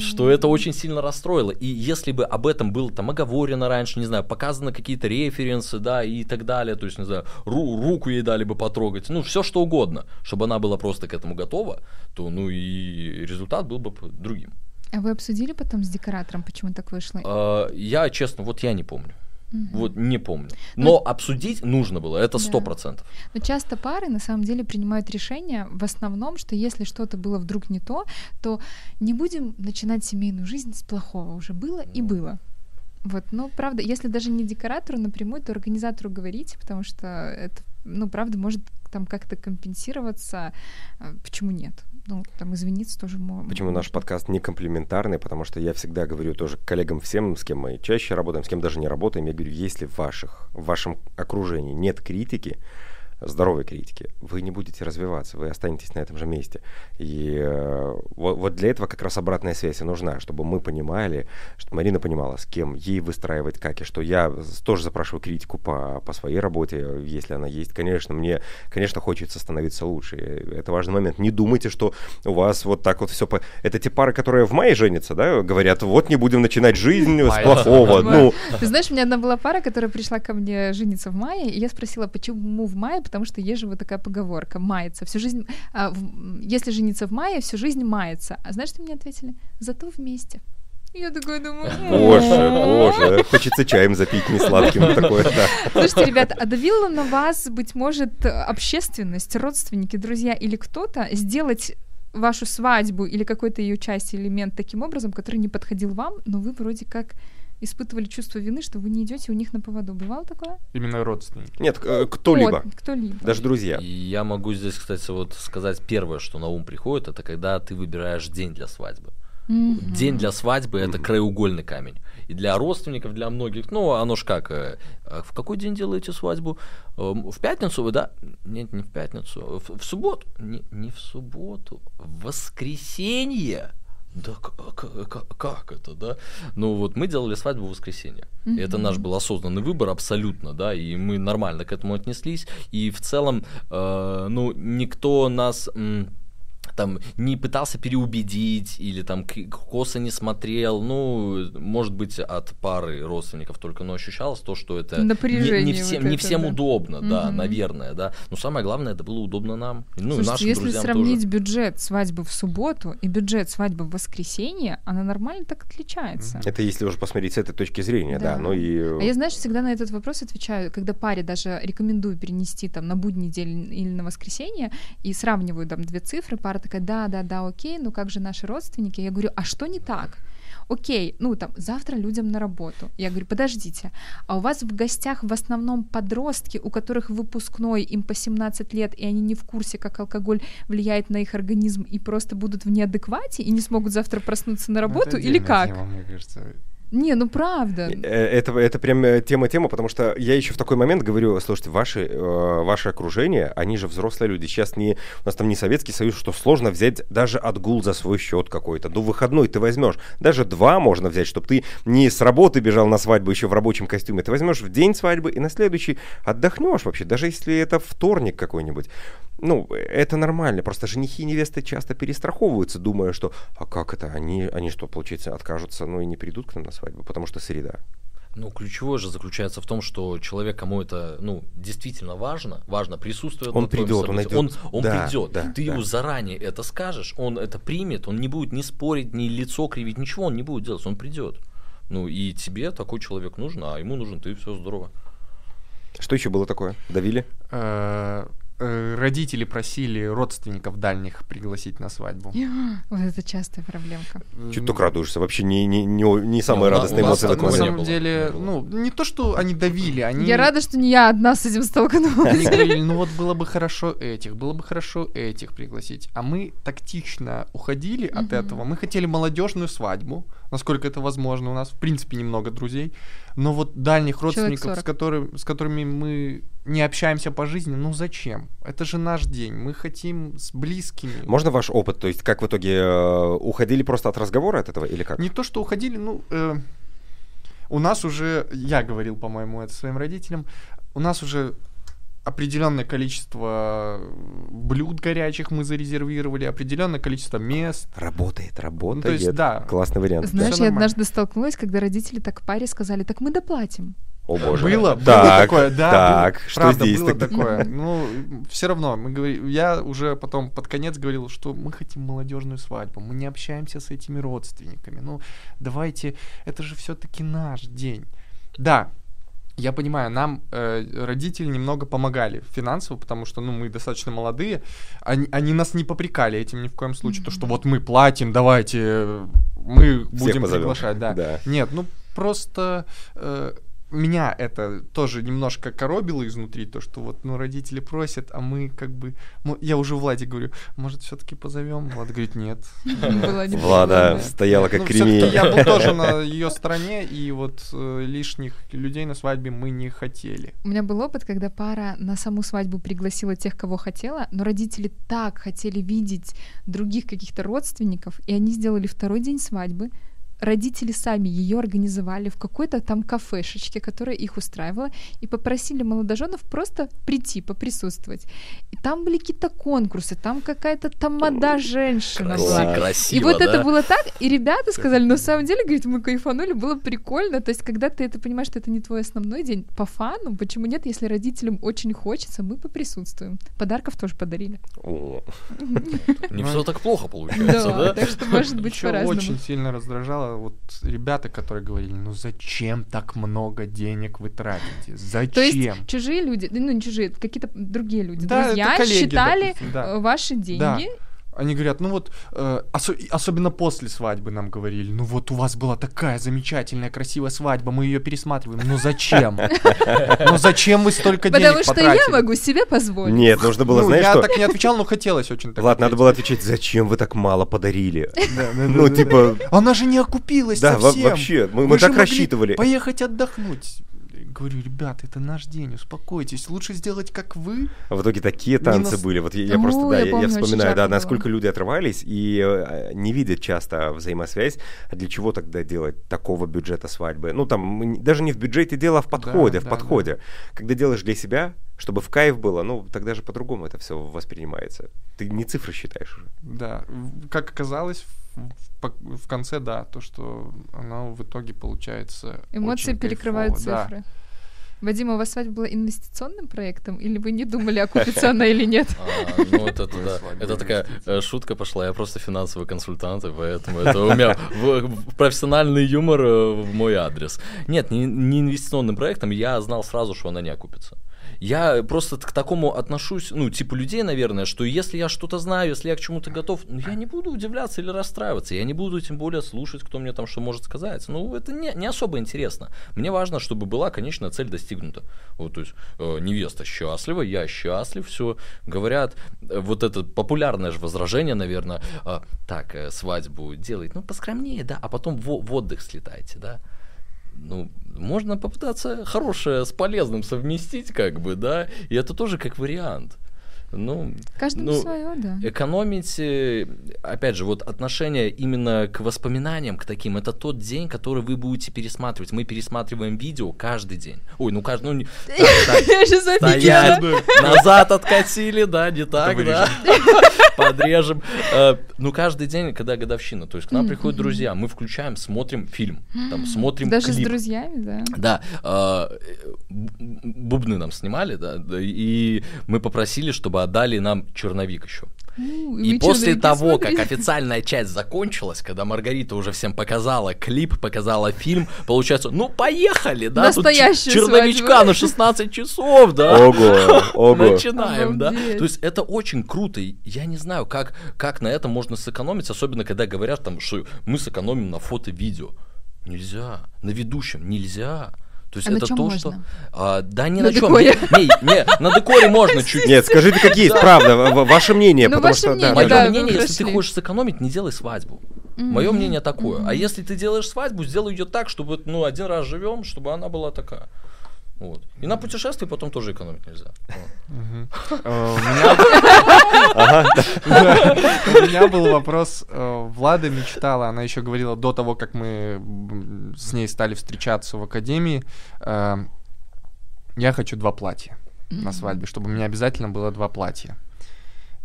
что это очень сильно расстроило. И если бы об этом было там оговорено раньше, не знаю, показаны какие-то референсы, да, и так далее, то есть, не знаю, ру- руку ей дали бы потрогать, ну, все что угодно, чтобы она была просто к этому готова, то, ну, и результат был бы другим. А вы обсудили потом с декоратором, почему так вышло? А, я, честно, вот я не помню. Мгм. Вот не помню. Ну, Но обсудить нужно было, это сто процентов. Но часто пары на самом деле принимают решение в основном, что если что-то было вдруг не то, то не будем начинать семейную жизнь с плохого. Уже было и Ну. было. Вот, ну, правда, если даже не декоратору напрямую, то организатору говорите, потому что это, ну, правда, может там как-то компенсироваться. А Почему нет? Ну, там извиниться тоже мо- Почему наш можно. подкаст не комплементарный? Потому что я всегда говорю тоже коллегам всем, с кем мы чаще работаем, с кем даже не работаем, я говорю, если в, ваших, в вашем окружении нет критики, здоровой критики, вы не будете развиваться, вы останетесь на этом же месте. И э, вот, вот для этого как раз обратная связь и нужна, чтобы мы понимали, что Марина понимала, с кем ей выстраивать как, и что я тоже запрашиваю критику по, по своей работе, если она есть. Конечно, мне, конечно, хочется становиться лучше. И Это важный момент. Не думайте, что у вас вот так вот все... По... Это те пары, которые в мае женятся, да, говорят, вот не будем начинать жизнь с плохого. Ну, Ты знаешь, у меня одна была пара, которая пришла ко мне жениться в мае, и я спросила, почему в мае, потому что есть же вот такая поговорка, мается. Всю жизнь, а, в- если жениться в мае, всю жизнь мается. А знаешь, что мне ответили? Зато вместе. Я такая думаю... боже, «М». боже, хочется чаем запить не сладким такое, да. Слушайте, ребята, а давила на вас, быть может, общественность, родственники, друзья или кто-то сделать вашу свадьбу или какой-то ее часть, элемент таким образом, который не подходил вам, но вы вроде как испытывали чувство вины, что вы не идете у них на поводу. Бывало такое? Именно родственники. Нет, э, кто-либо, Вот, кто-либо. даже друзья. И я могу здесь, кстати, вот сказать первое, что на ум приходит, это когда ты выбираешь день для свадьбы. Мгм. День для свадьбы это Мгм. краеугольный камень. И для родственников, для многих, ну, оно ж как, э, а в какой день делаете свадьбу? Эм, В пятницу вы, да? Нет, не в пятницу. В, в субботу? Не, не в субботу. В воскресенье? Да к- к- к- как это, да? Ну вот мы делали свадьбу в воскресенье. И это наш был осознанный выбор абсолютно, да, и мы нормально к этому отнеслись. И в целом, э, ну, никто нас... м, там не пытался переубедить или там косо не смотрел, ну, может быть, от пары родственников только, но ощущалось то, что это не, Напряжение не вот всем, не это, всем да. удобно, да, Мгм. наверное, да. Но самое главное, это было удобно нам, ну, и Слушайте, нашим если друзьям сравнить тоже. бюджет свадьбы в субботу и бюджет свадьбы в воскресенье, она нормально так отличается. Это если уже посмотреть с этой точки зрения, да. Да. Ну и... э, А я, знаешь, всегда на этот вопрос отвечаю, когда паре даже рекомендую перенести там на будний день или на воскресенье, и сравниваю там две цифры, пара такая, да, да, да, окей, ну как же наши родственники? Я говорю, а что не так? Окей, ну там, завтра людям на работу. Я говорю, подождите, а у вас в гостях в основном подростки, у которых выпускной, им по 17 лет, и они не в курсе, как алкоголь влияет на их организм, и просто будут в неадеквате, и не смогут завтра проснуться на Ну, работу, это или как? тема, мне кажется. Не, ну правда. Э, Это, это прям э, тема-тема, потому что я еще в такой момент говорю, слушайте, ваши, э, ваше окружение, они же взрослые люди. Сейчас не, у нас там не Советский Союз, что сложно взять даже отгул за свой счет какой-то. Ну, выходной ты возьмешь. Даже два можно взять, чтобы ты не с работы бежал на свадьбу еще в рабочем костюме. Ты возьмешь в день свадьбы и на следующий отдохнешь вообще, даже если это вторник какой-нибудь. Ну, это нормально. Просто женихи и невесты часто перестраховываются, думая, что а как это? Они, они что, получается, откажутся, ну и не придут к нам на свадьбу, потому что среда. Ну, ключевое же заключается в том, что человек, кому это, ну, действительно важно, важно присутствовать Он придет, он найдет. Он, он Да, придет. да, Ты да. ему заранее это скажешь, он это примет, он не будет ни спорить, ни лицо кривить, ничего он не будет делать, он придет. Ну, и тебе такой человек нужен, а ему нужен ты, все здорово. Что еще было такое? Давили? Э, Родители просили родственников дальних пригласить на свадьбу. [laughs] Вот это частая проблемка. Чуть только радуешься. Вообще не, не, не, не самые у нас- радостные эмоции на такого момент. самом деле, ну, не то, что они давили, они... Я рада, что не я одна с этим столкнулась. Они говорили, ну вот было бы хорошо этих, было бы хорошо этих пригласить. А мы тактично уходили от этого. Мы хотели молодежную свадьбу, насколько это возможно. У нас, в принципе, немного друзей. Но вот дальних родственников, 40. с, которым, с которыми мы не общаемся по жизни, ну зачем? Это же наш день. Мы хотим с близкими. Можно ваш опыт? То есть как в итоге э, уходили просто от разговора от этого или как? Не то, что уходили, ну, э, у нас уже, я говорил, по-моему, это своим родителям, у нас уже определенное количество блюд горячих мы зарезервировали, определенное количество мест. Работает, работает. Ну, то есть, да. Классный вариант. Знаешь, Всё я однажды столкнулась, когда родители так паре сказали, так мы доплатим. О боже. Было, было Так, такое, да. Так, было- что правда, здесь было тогда? такое. Ну, все равно, мы говорим, я уже потом под конец говорил, что мы хотим молодежную свадьбу, мы не общаемся с этими родственниками. Ну, давайте, это же все-таки наш день. Да, я понимаю, нам э, родители немного помогали финансово, потому что, ну, мы достаточно молодые. Они, они нас не попрекали этим ни в коем случае, то, что вот мы платим, давайте, э, мы будем позовем. приглашать, да. Да. Нет, ну просто э, меня это тоже немножко коробило изнутри, то, что вот, ну, родители просят, а мы как бы... я уже Владе говорю, может, все-таки позовем? Влад говорит, нет. Влада стояла как Ну, кремень. я был тоже на ее стороне, и вот э, лишних людей на свадьбе мы не хотели. У меня был опыт, когда пара на саму свадьбу пригласила тех, кого хотела, но родители так хотели видеть других каких-то родственников, и они сделали второй день свадьбы. Родители сами ее организовали в какой-то там кафешечке, которая их устраивала, и попросили молодоженов просто прийти, поприсутствовать. И там были какие-то конкурсы, там какая-то тамада женщина Красиво, была. Красиво, И вот да? это было так, и ребята сказали, на самом деле, говорит, мы кайфанули, было прикольно. То есть, когда ты это понимаешь, что это не твой основной день, по фану, почему нет, если родителям очень хочется, мы поприсутствуем. Подарков тоже подарили. Не Ну, все так плохо получается, Да, да? так что может быть по-разному. очень сильно раздражало вот ребята, которые говорили, ну зачем так много денег вы тратите? Зачем? То есть чужие люди, ну не чужие, какие-то другие люди, Да, друзья коллеги, считали допустим, да. ваши деньги. Они говорят, ну вот, э, осо- особенно после свадьбы нам говорили, ну вот у вас была такая замечательная, красивая свадьба, мы ее пересматриваем. Ну зачем? Ну зачем вы столько денег Потому что я потратили? могу себе позволить. Нет, нужно было, Ну, знаешь я что? так не отвечал, но хотелось очень так Влад, надо было отвечать, зачем вы так мало подарили? Да, да, Ну, да, да, типа, да. Она же не окупилась да, совсем. вообще, мы так рассчитывали. Поехать отдохнуть. Говорю, ребята, это наш день, успокойтесь. Лучше сделать, как вы. А В итоге такие танцы нас- были. Вот я, я О, просто, да, я помню, я вспоминаю, да, насколько было. люди отрывались и э, не видят часто взаимосвязь. А для чего тогда делать такого бюджета свадьбы? Ну, там, даже не в бюджете дело, а в подходе, в да, подходе. Когда делаешь для себя, чтобы в кайф было, ну, тогда же по-другому это все воспринимается. Ты не цифры считаешь уже. Да, как оказалось, в, конце, да, то, что оно в итоге получается Эмоции очень перекрывают кайфово, да. Вадим, а у вас свадьба была инвестиционным проектом, или вы не думали, окупится она или нет? [laughs] А, ну, вот это да. Это такая э, шутка пошла. Я просто финансовый консультант, и поэтому это у меня профессиональный юмор э, в мой адрес. Нет, не, не инвестиционным проектом. Я знал сразу, что она не окупится. Я просто к такому отношусь, ну, типа людей, наверное, что если я что-то знаю, если я к чему-то готов, ну, я не буду удивляться или расстраиваться. Я не буду тем более слушать, кто мне там что может сказать. Ну, это не, не особо интересно. Мне важно, чтобы была конечная цель достигнута. Вот, то есть, э, невеста счастлива, я счастлив, все. Говорят, э, вот это популярное же возражение, наверное, э, так, э, свадьбу делать, ну, поскромнее, да, а потом в, в отдых слетайте, да ну, можно попытаться хорошее с полезным совместить, как бы, да, и это тоже как вариант. Ну, Каждому ну, свое, да. экономить, э, опять же, вот отношение именно к воспоминаниям, к таким, это тот день, который вы будете пересматривать. Мы пересматриваем видео каждый день. Ой, ну каждый, ну, [laughs] так, так, Я же стоять, зафигела. назад откатили, да, не так, да, [laughs] подрежем. Э, Ну, каждый день, когда годовщина, то есть к нам приходят друзья, мы включаем, смотрим фильм, там, смотрим Даже с друзьями, да. Да, б- бубны нам снимали, да, и мы попросили, чтобы отдали нам черновик еще. У, И после того, смотрели? как официальная часть закончилась, когда Маргарита уже всем показала клип, показала фильм, получается, ну поехали, да, тут Настоящую черновичка свадьбу. на 16 часов, да. Ого, [laughs] ого. Начинаем, да. Обалдеть. То есть это очень круто. Я не знаю, как, как на этом можно сэкономить, особенно когда говорят там, что мы сэкономим на фото-видео. Нельзя. На ведущем нельзя. То есть А на это то, можно? что... А, да не На на, чем. декоре. Не, не, на декоре можно чуть Нет, скажите, как есть, правда, ваше мнение, Ну, потому что... мнение, Мое да, мнение, если ты хочешь сэкономить, не делай свадьбу. Мое мнение такое. А если ты делаешь свадьбу, сделай ее так, чтобы ну один раз живем, чтобы она была такая. Вот. И на путешествии потом тоже экономить нельзя. Э, У меня был вопрос. э, Влада мечтала, она еще говорила до того, как мы с ней стали встречаться в академии. э, Я хочу два платья. на свадьбе, чтобы у меня обязательно было два платья.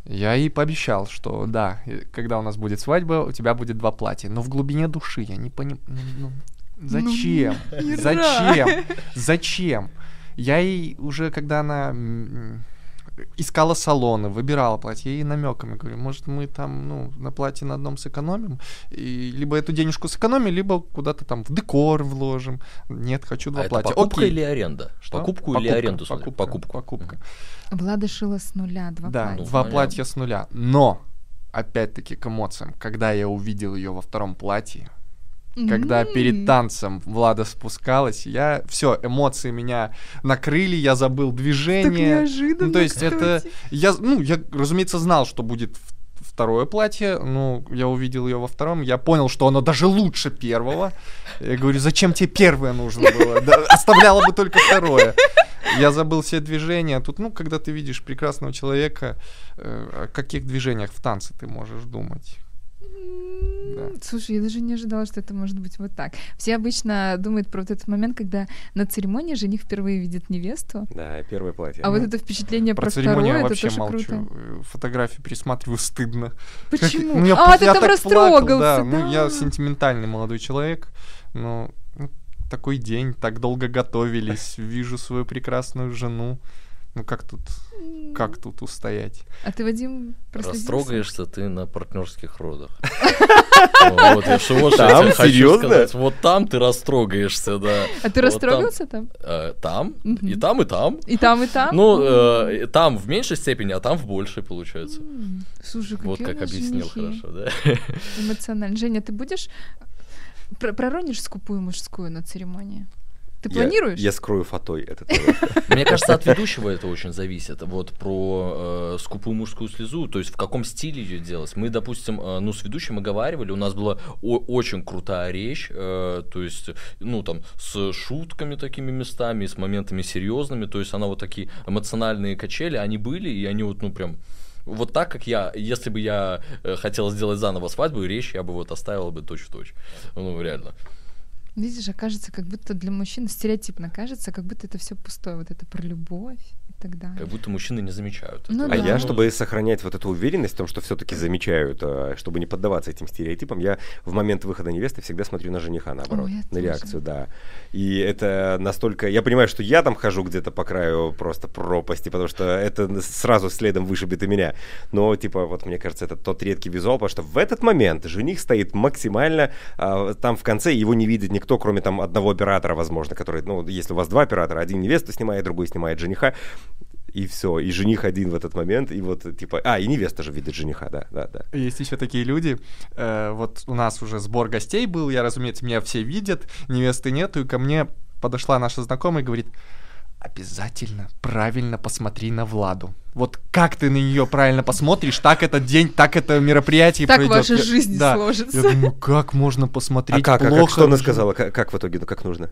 Я ей пообещал, что да, и когда у нас будет свадьба, у тебя будет два платья. Но в глубине души я не понимаю, ну, зачем? Ира. Зачем? Зачем? Я ей уже, когда она искала салоны, выбирала платье, я ей намеками говорю, может, мы там, ну, на платье на одном сэкономим, и либо эту денежку сэкономим, либо куда-то там в декор вложим. Нет, хочу два А это платья. покупка Окей. или аренда? Что? Покупку или Покупка, аренду? смотри? Покупка. Покупку. покупка. Влада шила с нуля два Да, платья. Ну, два платья с нуля. Но, опять-таки, к эмоциям, когда я увидел ее во втором платье, когда перед танцем Влада спускалась, я все, эмоции меня накрыли, я забыл Так движение. неожиданно, Ну, то есть это, кстати. я, ну, я, разумеется, знал, что будет второе платье, ну, я увидел ее во втором, я понял, что оно даже лучше первого. Я говорю, зачем тебе первое нужно было? Да, оставляла бы только второе. Я забыл все движения. Тут, ну, когда ты видишь прекрасного человека, э, о каких движениях в танце ты можешь думать? Слушай, я даже не ожидала, что это может быть вот так. Все обычно думают про вот этот момент, когда на церемонии жених впервые видит невесту, Да, первое платье. а вот Ну, это впечатление про, Про церемонию второе, я это вообще тоже молчу. круто. Фотографии пересматриваю стыдно. Как- Почему? ну, я, а, ты я там растрогался, плакал, да. да. Ну, я сентиментальный молодой человек, но ну, такой день, так долго готовились, [laughs] вижу свою прекрасную жену. Ну как тут, как тут устоять? А ты, Вадим, прослезился? Растрогаешься ты на партнерских родах. [laughs] Вот, я что вот Там? Серьезно? сказать. Вот там ты растрогаешься, да. А ты Вот растрогался там? Э, Там, и там, и там. И там, и там? Ну, э, там в меньшей степени, а там в большей, получается. М, Слушай, какие Вот как объяснил женихи хорошо, да. Эмоционально. Женя, ты будешь... Про- проронишь скупую мужскую на церемонии? Ты Я- планируешь? Я скрою фатой этот. [laughs] Мне кажется, от ведущего это очень зависит. Вот про э, скупую мужскую слезу, то есть в каком стиле ее делать. Мы, допустим, э, ну, с ведущим оговаривали, у нас была о- очень крутая речь, э, то есть, ну, там, с шутками такими местами, с моментами серьезными, то есть она вот такие эмоциональные качели, они были, и они вот, ну, прям вот так, как я, если бы я э, хотел сделать заново свадьбу, речь я бы вот оставил бы точь-в-точь. Ну, реально. Видишь, окажется, как будто для мужчин стереотипно кажется, как будто это все пустое, вот это про любовь так далее. Как будто мужчины не замечают. Ну. А да. я, чтобы сохранять вот эту уверенность в том, что все-таки замечают, а, чтобы не поддаваться этим стереотипам, я в момент выхода невесты всегда смотрю на жениха, наоборот, Ой, на тоже. реакцию, да. И это настолько... Я понимаю, что я там хожу где-то по краю просто пропасти, потому что это сразу следом вышибет и меня. Но, типа, вот мне кажется, это тот редкий визуал, потому что в этот момент жених стоит максимально а, там в конце, его не видит никто, кроме там одного оператора, возможно, который, ну, если у вас два оператора, один невесту снимает, другой снимает жениха, и все, и жених один в этот момент, и вот типа, а, и невеста же видит жениха, да, да, да. Есть еще такие люди. э, вот у нас уже сбор гостей был, я, разумеется, меня все видят, невесты нету, и ко мне подошла наша знакомая и говорит, обязательно правильно посмотри на Владу. Вот как ты на нее правильно посмотришь, так этот день, так это мероприятие Так пройдет. ваша Я- жизнь да. сложится. Я думаю, как можно посмотреть А как, а плохо? как, что она на сказала, как, как в итоге, ну как нужно?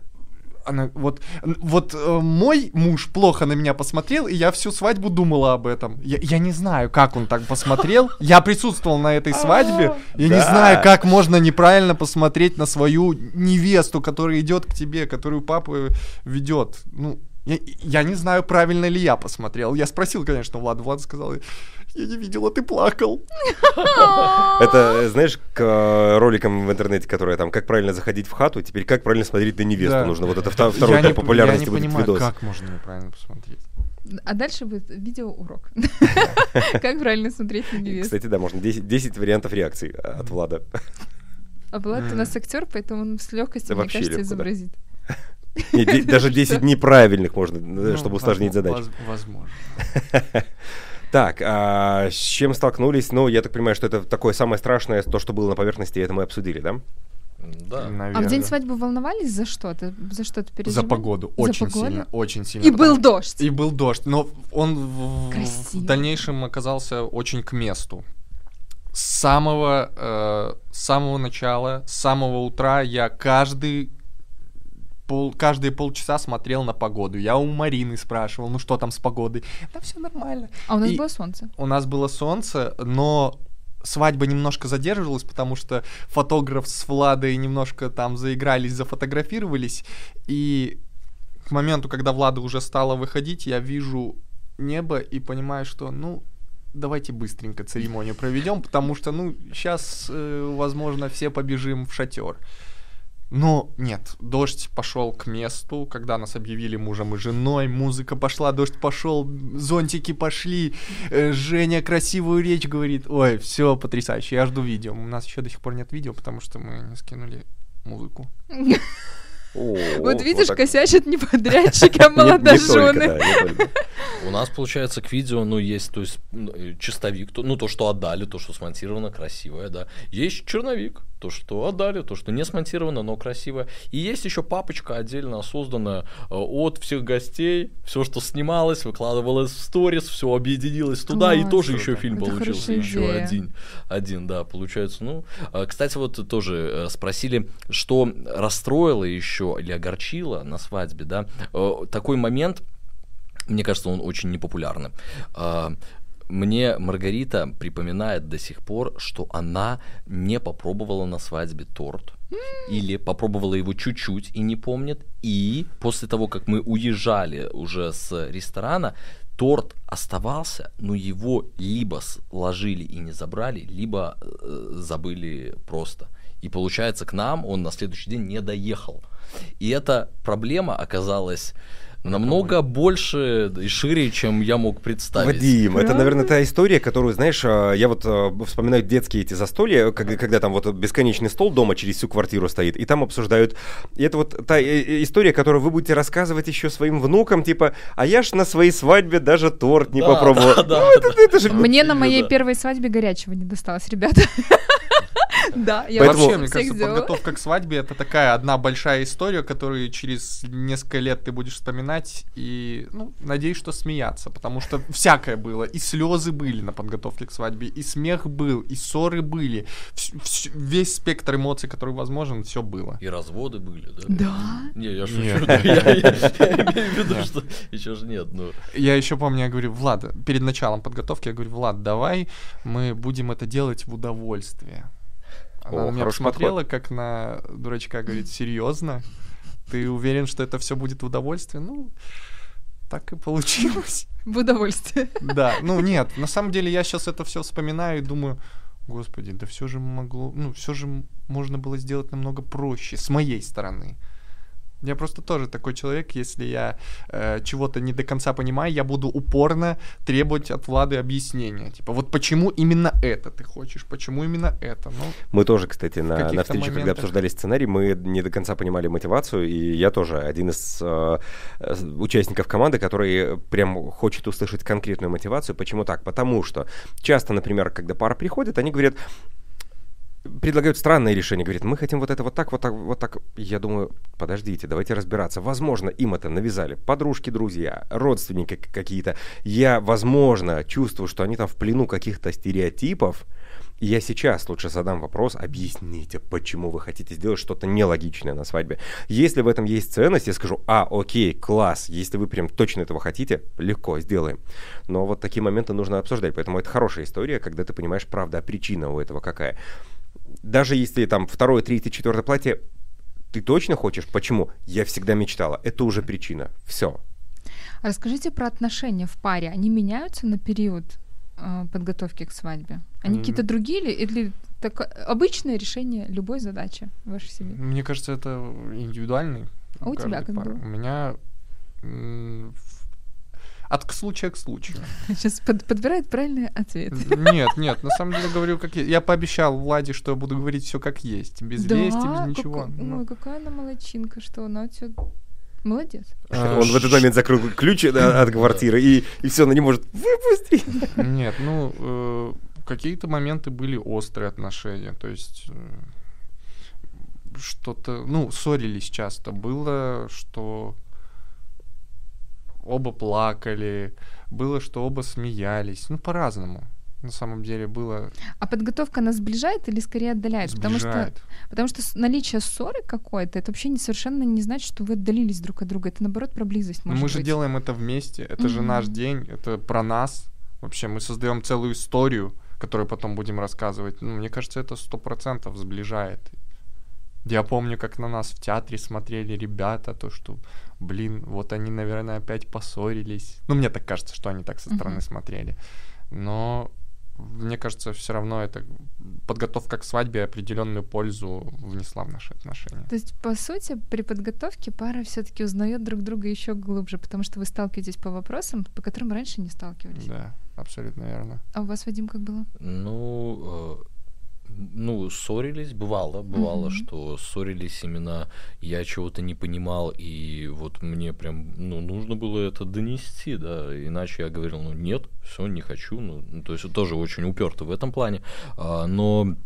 Она вот, вот э, мой муж плохо на меня посмотрел, и я всю свадьбу думала об этом. Я, я не знаю, как он так посмотрел. Я присутствовал на этой свадьбе. Я не Да. знаю, как можно неправильно посмотреть на свою невесту, которая идет к тебе, которую папа ведет. Ну, я, я не знаю, правильно ли я посмотрел. Я спросил, конечно, Влада. Влада сказала, я не видела, ты плакал. [laughs] Это, э, знаешь, к э, роликам в интернете, которые там, как правильно заходить в хату, теперь как правильно смотреть на невесту, нужно вот это второй я по не, популярности будет видос. как можно неправильно посмотреть. А дальше будет видеоурок. [laughs] Как правильно смотреть на невесту. Кстати, да, можно 10, 10 вариантов реакций а, от Влада. А Влад у нас актер, поэтому он с легкостью, мне вообще кажется, изобразит. [laughs] Даже 10 неправильных можно, э, Ну, чтобы усложнить задачу. воз- Возможно. Так, а с чем столкнулись? Ну, я так понимаю, что это такое самое страшное, то, что было на поверхности, это мы обсудили, да? Да. А в Наверное. день свадьбы волновались за что-то? За что-то За переживали? погоду. За Очень погоду? сильно. Очень сильно. И потому- был дождь. И был дождь. Но он в, в Красиво. дальнейшем оказался очень к месту. С самого, э, с самого начала, с самого утра я каждый пол, каждые полчаса смотрел на погоду. Я у Марины спрашивал, ну что там с погодой? Да все нормально. А у нас И- было солнце. У нас было солнце, но свадьба немножко задерживалась, потому что фотограф с Владой немножко там заигрались, зафотографировались, и к моменту, когда Влада уже стала выходить, я вижу небо и понимаю, что, ну, давайте быстренько церемонию проведем, потому что, ну, сейчас, э, возможно, все побежим в шатер. Но нет, дождь пошел к месту, когда нас объявили мужем и женой, музыка пошла, дождь пошел, зонтики пошли, э, Женя красивую речь говорит. Ой, все потрясающе, я жду видео. У нас еще до сих пор нет видео, потому что мы не скинули музыку. [laughs] Вот видишь, косячат [laughs] не подрядчики, а молодожены. У нас, получается, к видео, ну, есть, то есть, ну, э, чистовик, то, ну, то, что отдали, то, что смонтировано, красивое, да. Есть черновик, то, что отдали, то, что не смонтировано, но красивое. И есть еще папочка отдельно созданная э, от всех гостей, все, что снималось, выкладывалось в сторис, все объединилось туда, и тоже еще фильм получился, еще один, один, да, получается. Ну, а, кстати, вот тоже э, спросили, что расстроило еще или огорчило на свадьбе, да, Э, такой момент, мне кажется, он очень непопулярный. А, Мне Маргарита припоминает до сих пор, что она не попробовала на свадьбе торт. Или попробовала его чуть-чуть и не помнит. И после того, как мы уезжали уже с ресторана, торт оставался, но его либо сложили и не забрали, либо э, забыли просто. И получается, к нам он на следующий день не доехал. И эта проблема оказалась намного больше и шире, чем я мог представить. Вадим, это, наверное, та история, которую, знаешь, а, я вот а, вспоминаю детские эти застолья, когда, когда там вот бесконечный стол дома через всю квартиру стоит, и там обсуждают. И это вот та э, э, история, которую вы будете рассказывать еще своим внукам, типа, а я ж на своей свадьбе даже торт не Да, попробовал. да, да, Ну, это, да. это же... Мне на моей первой свадьбе горячего не досталось, ребята. [laughs] [laughs] Да, я Поэтому- Вообще, мне кажется, сделала. подготовка к свадьбе это такая одна большая история, которую через несколько лет ты будешь вспоминать и, ну, надеюсь, что смеяться, потому что всякое было, и слезы были на подготовке к свадьбе, и смех был, и ссоры были, Вс- вс- весь спектр эмоций, который возможен, все было. И разводы были, да? Да. Не, я шучу, я, имею [laughs] в виду, что еще же нет, ну. Я еще помню, я говорю, Влад, перед началом подготовки, я говорю, Влад, давай мы будем это делать в удовольствие. Она О, на меня посмотрела, как на дурачка, говорит, серьезно? Ты уверен, что это все будет в удовольствие? Ну, так и получилось. [laughs] В удовольствие. Да, ну нет, на самом деле я сейчас это все вспоминаю и думаю, господи, да все же могло, ну все же можно было сделать намного проще с моей стороны. Я просто тоже такой человек, если я э, чего-то не до конца понимаю, я буду упорно требовать от Влады объяснения. Типа, вот почему именно это ты хочешь, почему именно это? Ну, Мы тоже, кстати, на, на встрече, когда моментах. обсуждали сценарий, мы не до конца понимали мотивацию, и я тоже один из э, участников команды, который прям хочет услышать конкретную мотивацию. Почему так? Потому что часто, например, когда пара приходит, они говорят, предлагают странное решение, говорят, мы хотим вот это вот так, вот так, вот так. Я думаю, подождите, давайте разбираться. Возможно, им это навязали подружки, друзья, родственники какие-то. Я, возможно, чувствую, что они там в плену каких-то стереотипов. Я сейчас лучше задам вопрос, объясните, почему вы хотите сделать что-то нелогичное на свадьбе. Если в этом есть ценность, я скажу, а, окей, класс, если вы прям точно этого хотите, легко, сделаем. Но вот такие моменты нужно обсуждать, поэтому это хорошая история, когда ты понимаешь, правда, а причина у этого какая. Даже если там второе, третье, четвертое платье, ты точно хочешь? Почему? Я всегда мечтала. Это уже причина. Все. Расскажите про отношения в паре. Они меняются на период э, подготовки к свадьбе? Они какие-то другие или, или так, обычное решение любой задачи в вашей семье? мне кажется, это индивидуальный. А у тебя как пары. было? У меня от к случая к случаю. [laughs] Сейчас под- подбирает правильный ответ. Нет, нет, на самом деле говорю, как есть. Я пообещал Владе, что я буду говорить все как есть, без Да? лести, без Как- ничего. Ну, Ой, какая она молодчинка, что она у тебя... Молодец. а, Он в этот момент закрыл ключ да, [laughs] от квартиры, и, и все, она не может выпустить. Нет, ну, э, какие-то моменты были острые отношения, то есть э, что-то, ну, ссорились часто. Было, что оба плакали, было, что оба смеялись, ну, по-разному. На самом деле было А подготовка нас сближает или скорее отдаляет? Потому что, сближает. потому что наличие ссоры какой-то, это вообще не, совершенно не значит, что вы отдалились друг от друга. Это, наоборот, про близость Но может мы же быть. делаем это вместе, это же наш день, это про нас. Вообще мы создаем целую историю, которую потом будем рассказывать. Ну, мне кажется, это сто процентов сближает. Я помню, как на нас в театре смотрели ребята, то, что, блин, вот они, наверное, опять поссорились. Ну, мне так кажется, что они так со стороны Мгм. смотрели. Но мне кажется, все равно это подготовка к свадьбе определенную пользу внесла в наши отношения. То есть, по сути, при подготовке пара все-таки узнает друг друга еще глубже, потому что вы сталкиваетесь по вопросам, по которым раньше не сталкивались. Да, абсолютно верно. А у вас, Вадим, как было? Ну, э, ну, ссорились, бывало, бывало, Мгм. что ссорились именно я чего-то не понимал, и вот мне прям, ну, нужно было это донести, да, иначе я говорил, ну, нет, все, не хочу, ну, ну, то есть тоже очень уперто в этом плане, А, но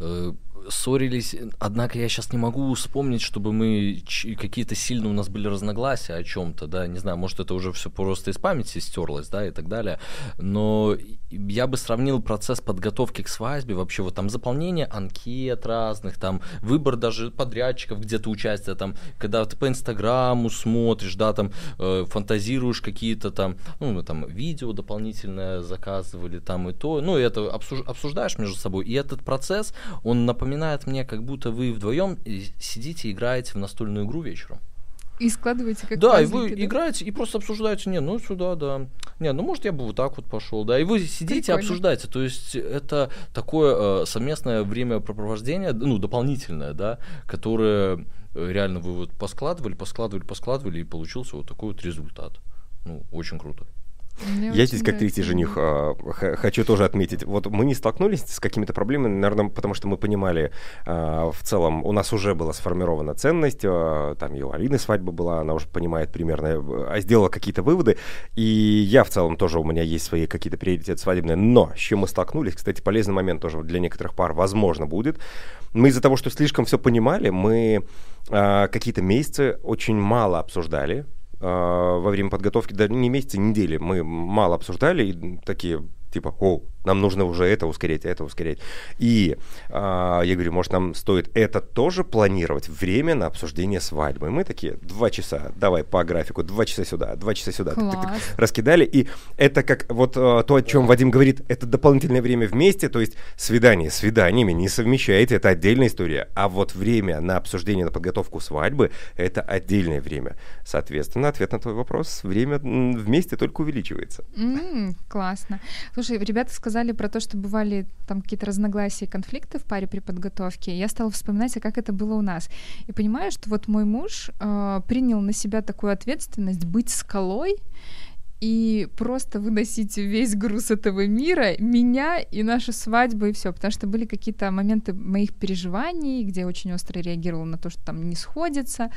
э, ссорились, однако я сейчас не могу вспомнить, чтобы мы какие-то сильно у нас были разногласия о чем-то, да, не знаю, может это уже все просто из памяти стерлось, да, и так далее, но я бы сравнил процесс подготовки к свадьбе, вообще вот там заполнение анкет разных, там выбор даже подрядчиков, где-то участие, там, когда ты по Инстаграму смотришь, да, там э, фантазируешь какие-то там, ну, мы там видео дополнительное заказывали, там и то, ну, это обсуж- обсуждаешь между собой, и этот процесс, он напоминает мне, как будто вы вдвоем сидите и играете в настольную игру вечером. И складываете как Да, и пазлики, вы играете и просто обсуждаете, не, ну сюда, да, не, ну может я бы вот так вот пошел, да, и вы сидите, Прикольно. обсуждаете, то есть это такое э, совместное времяпрепровождение, ну дополнительное, да, которое э, реально вы вот поскладывали, поскладывали, поскладывали и получился вот такой вот результат, ну очень круто. Мне Я здесь, как третий жених, а, х- хочу тоже отметить. Вот мы не столкнулись с какими-то проблемами, наверное, потому что мы понимали, а, в целом, у нас уже была сформирована ценность, а, там и у Алины свадьба была, она уже понимает примерно, а, сделала какие-то выводы, и я в целом тоже, у меня есть свои какие-то приоритеты свадебные, но с чем мы столкнулись, кстати, полезный момент тоже для некоторых пар, возможно, будет. Мы из-за того, что слишком все понимали, мы какие-то месяцы очень мало обсуждали, во время подготовки, даже не месяцы, недели, мы мало обсуждали и такие, типа, о, нам нужно уже это ускорять, это ускорять. И а, я говорю, может, нам стоит это тоже планировать, время на обсуждение свадьбы. И мы такие, два часа, давай по графику, два часа сюда, два часа сюда. Класс. Раскидали, и это как вот а, то, о чем Вадим говорит, это дополнительное время вместе, то есть свидание с свиданиями не совмещаете, это отдельная история. А вот время на обсуждение, на подготовку свадьбы, это отдельное время. Соответственно, ответ на твой вопрос, время вместе только увеличивается. М, классно. Слушай, ребята сказали про то, что бывали там какие-то разногласия и конфликты в паре при подготовке. Я стала вспоминать, а как это было у нас. И понимаю, что вот мой муж э, принял на себя такую ответственность быть скалой и просто выносить весь груз этого мира, меня и нашу свадьбу, и все. Потому что были какие-то моменты моих переживаний, где я очень остро реагировала на то, что там не сходится.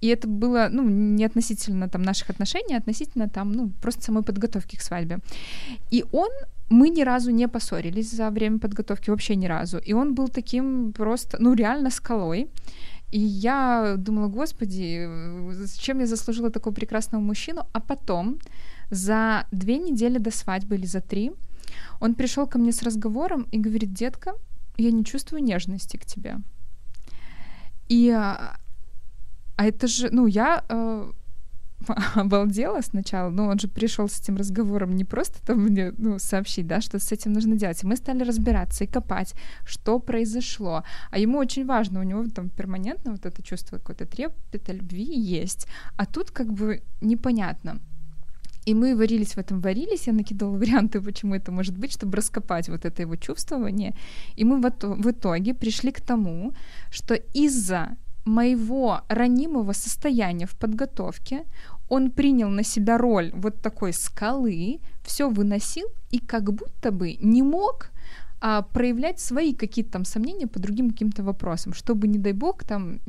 И это было, ну, не относительно там наших отношений, а относительно там, ну, просто самой подготовки к свадьбе. И он мы ни разу не поссорились за время подготовки, вообще ни разу. И он был таким просто, ну, реально скалой. И я думала, господи, зачем я заслужила такого прекрасного мужчину? А потом, за две недели до свадьбы или за три, он пришел ко мне с разговором и говорит, детка, я не чувствую нежности к тебе. И а а это же, ну, я э, [laughs] обалдела сначала, но он же пришел с этим разговором не просто там мне ну, сообщить, да, что с этим нужно делать. И мы стали разбираться и копать, что произошло. А ему очень важно, у него там перманентно вот это чувство какой-то трепета, любви есть. А тут как бы непонятно. И мы варились в этом, варились, я накидывала варианты, почему это может быть, чтобы раскопать вот это его чувствование. И мы в, ито- в итоге пришли к тому, что из-за моего ранимого состояния в подготовке он принял на себя роль вот такой скалы, все выносил и как будто бы не мог а, проявлять свои какие-то там сомнения по другим каким-то вопросам, чтобы, не дай бог, там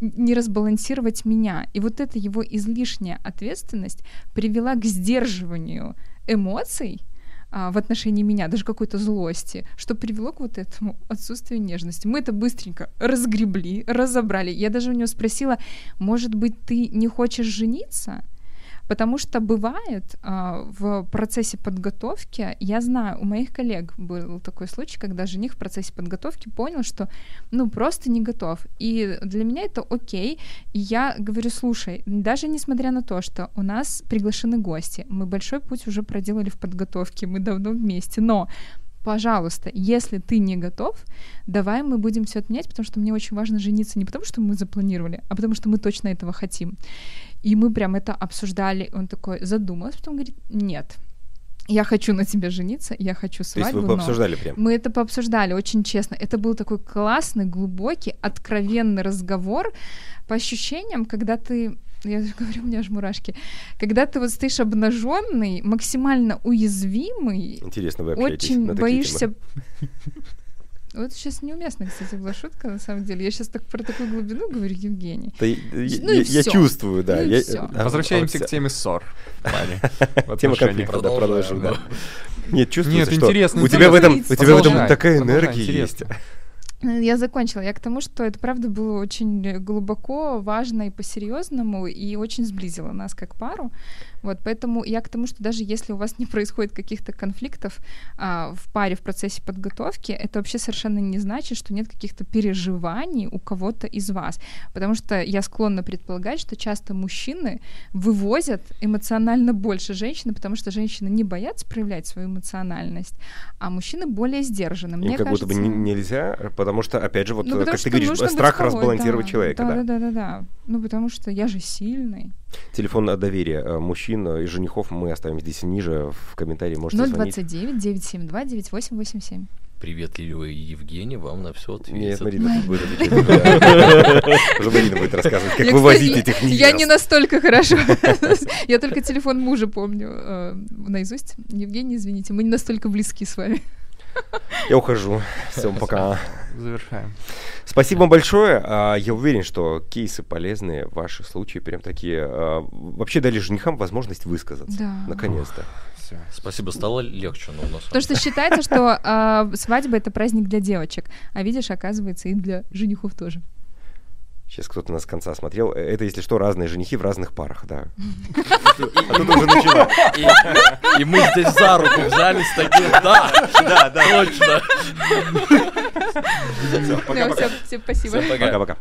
не разбалансировать меня. И вот эта его излишняя ответственность привела к сдерживанию эмоций, а, в отношении меня, даже какой-то злости, что привело к вот этому отсутствию нежности. Мы это быстренько разгребли, разобрали. Я даже у него спросила, может быть, ты не хочешь жениться? Потому что бывает а, в процессе подготовки, я знаю, у моих коллег был такой случай, когда жених в процессе подготовки понял, что ну просто не готов. И для меня это окей. И я говорю, слушай, даже несмотря на то, что у нас приглашены гости, мы большой путь уже проделали в подготовке, мы давно вместе, но пожалуйста, если ты не готов, давай мы будем все отменять, потому что мне очень важно жениться не потому, что мы запланировали, а потому что мы точно этого хотим. И мы прям это обсуждали. Он такой задумался, потом говорит, нет, я хочу на тебе жениться, я хочу свадьбу. То есть вы пообсуждали прям? Мы это пообсуждали, очень честно. Это был такой классный, глубокий, откровенный разговор. По ощущениям, когда ты я говорю, у меня аж мурашки. Когда ты вот стоишь обнаженный, максимально уязвимый, Интересно, вы очень боишься. темы. Вот сейчас неуместно, кстати, была шутка, на самом деле. Я сейчас так про такую глубину говорю, Евгений. Да, я, Ну и я- я чувствую, да. Ну и я- всё. а, Возвращаемся а, к теме ссор. [laughs] Тема конфликта, да, продолжим, да. Нет, чувствуется, Нет, что интересно, у тебя в этом, у тебя в этом такая продолжай, энергия есть. Я закончила. Я к тому, что это правда было очень глубоко, важно и по-серьезному, и очень сблизило нас как пару. Вот, поэтому я к тому, что даже если у вас не происходит каких-то конфликтов а, в паре в процессе подготовки, это вообще совершенно не значит, что нет каких-то переживаний у кого-то из вас. Потому что я склонна предполагать, что часто мужчины вывозят эмоционально больше женщины, потому что женщины не боятся проявлять свою эмоциональность, а мужчины более сдержаны. Им Мне как будто бы кажется- не- нельзя, потому что, опять же, вот, ну, э, потому как ты говоришь, страх разбалансировать да. человека, да. да. Да, да, да. Ну, потому что я же сильный. Телефон э, доверия э, мужчин и женихов мы оставим здесь ниже, в комментарии можете звонить. 029 972 9887. Приветливый Евгений вам на все Нет, ответит. Марина тут будет отвечать. Уже Марина будет рассказывать, как Я, вывозить этих Я не настолько хорошо. [laughs] Я только телефон мужа помню э, наизусть. Евгений, извините, мы не настолько близки с вами. Я ухожу. Всем пока. Завершаем. Спасибо вам большое. А, Я уверен, что кейсы полезные, ваши случаи прям такие. а, Вообще дали женихам возможность высказаться. Да. Наконец-то. Все. Спасибо, стало легче, но у нас... Потому что считается, что а, свадьба это праздник для девочек, а видишь, оказывается, и для женихов тоже. Сейчас кто-то нас с конца смотрел. Э, Это, если что, разные женихи в разных парах, да. А тут уже начала. И, мы здесь за руку взялись такие, да, да, да, точно. Пока-пока. всем спасибо. Пока-пока.